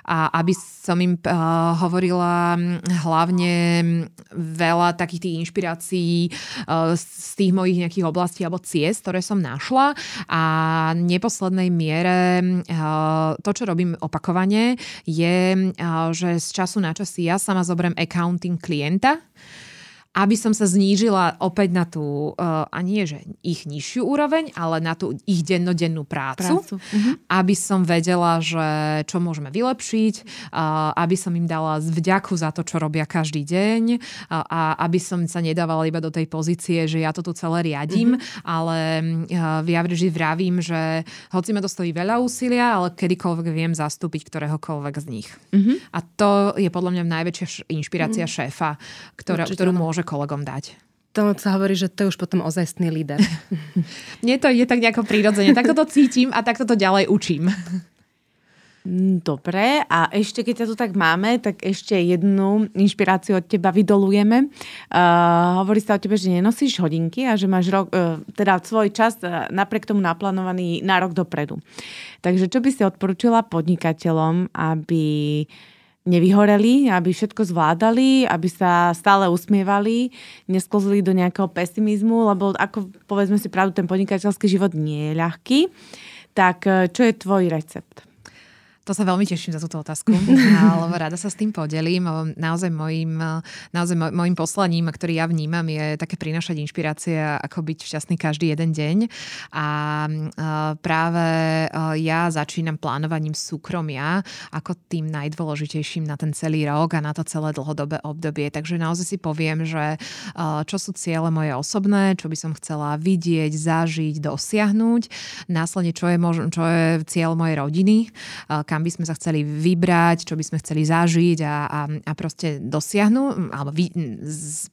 a aby som im uh, hovorila hlavne veľa takých tých inšpirácií uh, z tých mojich nejakých oblastí alebo ciest, ktoré som našla. A neposlednej miere uh, to, čo robím opakovane, je, že z času na čas ja sama zoberiem accounting klienta aby som sa znížila opäť na tú, uh, a nie že ich nižšiu úroveň, ale na tú ich dennodennú prácu, prácu. Uh-huh. aby som vedela, že čo môžeme vylepšiť, uh, aby som im dala vďaku za to, čo robia každý deň uh, a aby som sa nedávala iba do tej pozície, že ja to tu celé riadím, uh-huh. ale ja vždy vravím, že hoci ma to stojí veľa úsilia, ale kedykoľvek viem zastúpiť ktoréhokoľvek z nich. Uh-huh. A to je podľa mňa najväčšia inšpirácia uh-huh. šéfa, ktorá, ktorú môže môže kolegom dať.
To sa hovorí, že to je už potom ozajstný líder.
Mne to je tak nejako prírodzene. Takto to cítim a takto to ďalej učím.
Mm, dobre, a ešte keď ťa tu tak máme, tak ešte jednu inšpiráciu od teba vydolujeme. Uh, hovorí sa o tebe, že nenosíš hodinky a že máš rok, uh, teda svoj čas uh, napriek tomu naplánovaný na rok dopredu. Takže čo by si odporúčila podnikateľom, aby nevyhoreli, aby všetko zvládali, aby sa stále usmievali, nesklzli do nejakého pesimizmu, lebo ako povedzme si pravdu, ten podnikateľský život nie je ľahký. Tak čo je tvoj recept?
To sa veľmi teším za túto otázku, lebo rada sa s tým podelím. Naozaj môjim, naozaj môjim poslaním, ktorý ja vnímam, je také prinašať inšpirácie, ako byť šťastný každý jeden deň. A práve ja začínam plánovaním súkromia ako tým najdôležitejším na ten celý rok a na to celé dlhodobé obdobie. Takže naozaj si poviem, že čo sú ciele moje osobné, čo by som chcela vidieť, zažiť, dosiahnuť. Následne, čo je, čo je cieľ mojej rodiny, kam by sme sa chceli vybrať, čo by sme chceli zažiť a, a, a proste dosiahnuť alebo vy,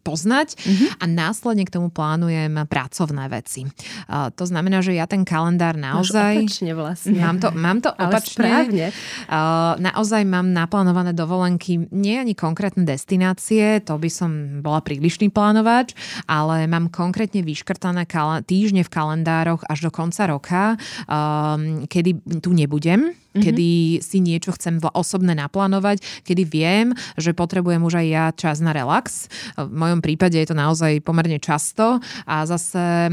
poznať mm-hmm. a následne k tomu plánujem pracovné veci. Uh, to znamená, že ja ten kalendár naozaj...
Máš opačne vlastne.
Mám to, mám to opačne.
správne.
Uh, naozaj mám naplánované dovolenky, nie ani konkrétne destinácie, to by som bola prílišný plánovač, ale mám konkrétne vyškrtané kal- týždne v kalendároch až do konca roka, um, kedy tu nebudem mm-hmm. kedy si niečo chcem osobné naplánovať, kedy viem, že potrebujem už aj ja čas na relax. V mojom prípade je to naozaj pomerne často a zase a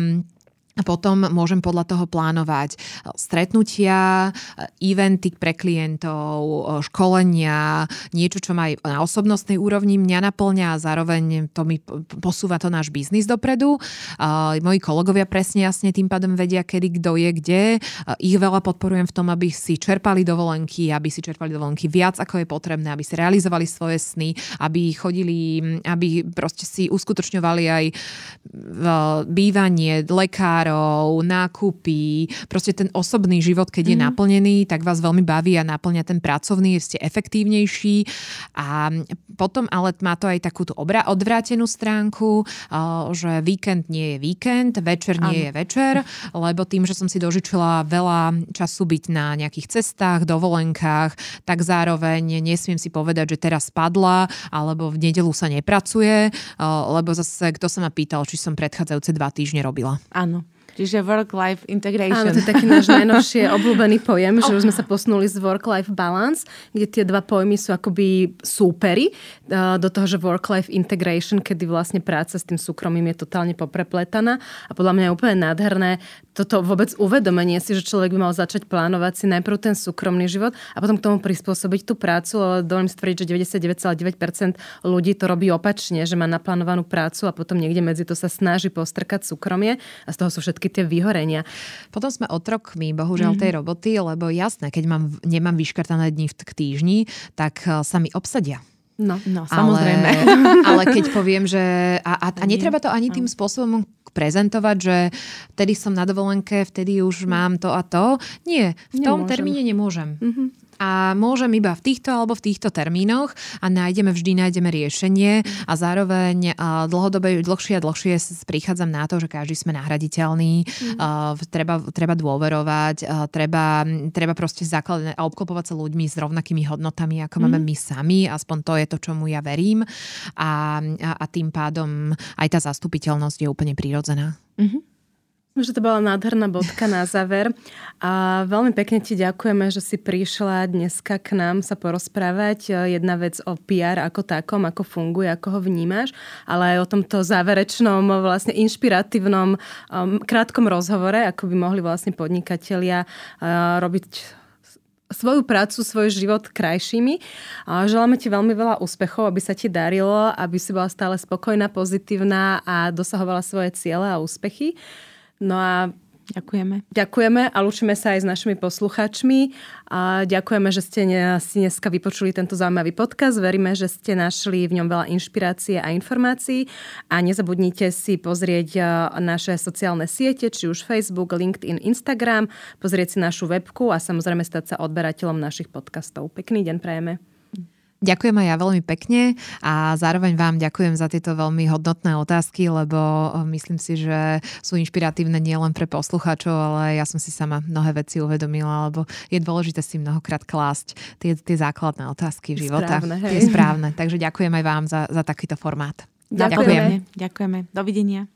potom môžem podľa toho plánovať stretnutia, eventy pre klientov, školenia, niečo, čo má aj na osobnostnej úrovni mňa naplňa a zároveň to mi posúva to náš biznis dopredu. Moji kolegovia presne jasne tým pádom vedia, kedy kto je kde. Ich veľa podporujem v tom, aby si čerpali dovolenky, aby si čerpali dovolenky viac, ako je potrebné, aby si realizovali svoje sny, aby chodili, aby proste si uskutočňovali aj bývanie, lekár, lekárov, nákupy, proste ten osobný život, keď mm. je mhm. naplnený, tak vás veľmi baví a naplňa ten pracovný, ste efektívnejší. A potom ale má to aj takúto obra- odvrátenú stránku, že víkend nie je víkend, večer nie ano. je večer, lebo tým, že som si dožičila veľa času byť na nejakých cestách, dovolenkách, tak zároveň nesmiem si povedať, že teraz padla, alebo v nedelu sa nepracuje, lebo zase kto sa ma pýtal, či som predchádzajúce dva týždne robila.
Áno. Čiže work-life integration.
Áno, to je taký náš najnovšie obľúbený pojem, že už sme sa posunuli z work-life balance, kde tie dva pojmy sú akoby súpery do toho, že work-life integration, kedy vlastne práca s tým súkromím je totálne poprepletaná a podľa mňa je úplne nádherné toto vôbec uvedomenie si, že človek by mal začať plánovať si najprv ten súkromný život a potom k tomu prispôsobiť tú prácu, ale dovolím si tvrdiť, že 99,9% ľudí to robí opačne, že má naplánovanú prácu a potom niekde medzi to sa snaží postrkať súkromie a z toho sú všetky tie vyhorenia.
Potom sme otrokmi, bohužiaľ, tej mhm. roboty, lebo jasné, keď mám, nemám vyškrtané dni v týždni, tak eh, sa mi obsadia
No, no samozrejme.
Ale, ale keď poviem, že... A, a, a netreba to ani tým spôsobom prezentovať, že vtedy som na dovolenke, vtedy už mám to a to. Nie, v tom nemôžem. termíne nemôžem. Mm-hmm a môžem iba v týchto alebo v týchto termínoch a nájdeme, vždy nájdeme riešenie a zároveň dlhodobé, dlhšie a dlhšie prichádzam na to, že každý sme nahraditeľný, mm. treba, treba dôverovať, treba, treba proste zakladať a obklopovať sa ľuďmi s rovnakými hodnotami, ako mm. máme my sami, aspoň to je to, čomu ja verím a, a, a tým pádom aj tá zastupiteľnosť je úplne prirodzená. Mm-hmm.
Že to bola nádherná bodka na záver. A veľmi pekne ti ďakujeme, že si prišla dneska k nám sa porozprávať. Jedna vec o PR ako takom, ako funguje, ako ho vnímaš, ale aj o tomto záverečnom, vlastne inšpiratívnom, um, krátkom rozhovore, ako by mohli vlastne podnikatelia uh, robiť svoju prácu, svoj život krajšími. Želáme ti veľmi veľa úspechov, aby sa ti darilo, aby si bola stále spokojná, pozitívna a dosahovala svoje ciele a úspechy. No a
Ďakujeme.
Ďakujeme a lúčime sa aj s našimi posluchačmi. A ďakujeme, že ste si dneska vypočuli tento zaujímavý podcast. Veríme, že ste našli v ňom veľa inšpirácie a informácií. A nezabudnite si pozrieť naše sociálne siete, či už Facebook, LinkedIn, Instagram, pozrieť si našu webku a samozrejme stať sa odberateľom našich podcastov. Pekný deň prajeme.
Ďakujem aj ja veľmi pekne a zároveň vám ďakujem za tieto veľmi hodnotné otázky, lebo eh, myslím si, že sú inšpiratívne nielen pre poslucháčov, ale ja som si sama mnohé veci uvedomila, lebo je dôležité si mnohokrát klásť tie, tie základné otázky života.
Správne, hej.
Tie správne. Takže ďakujem aj vám za, za takýto formát.
Ďakujeme. Ďakujeme. Dovidenia.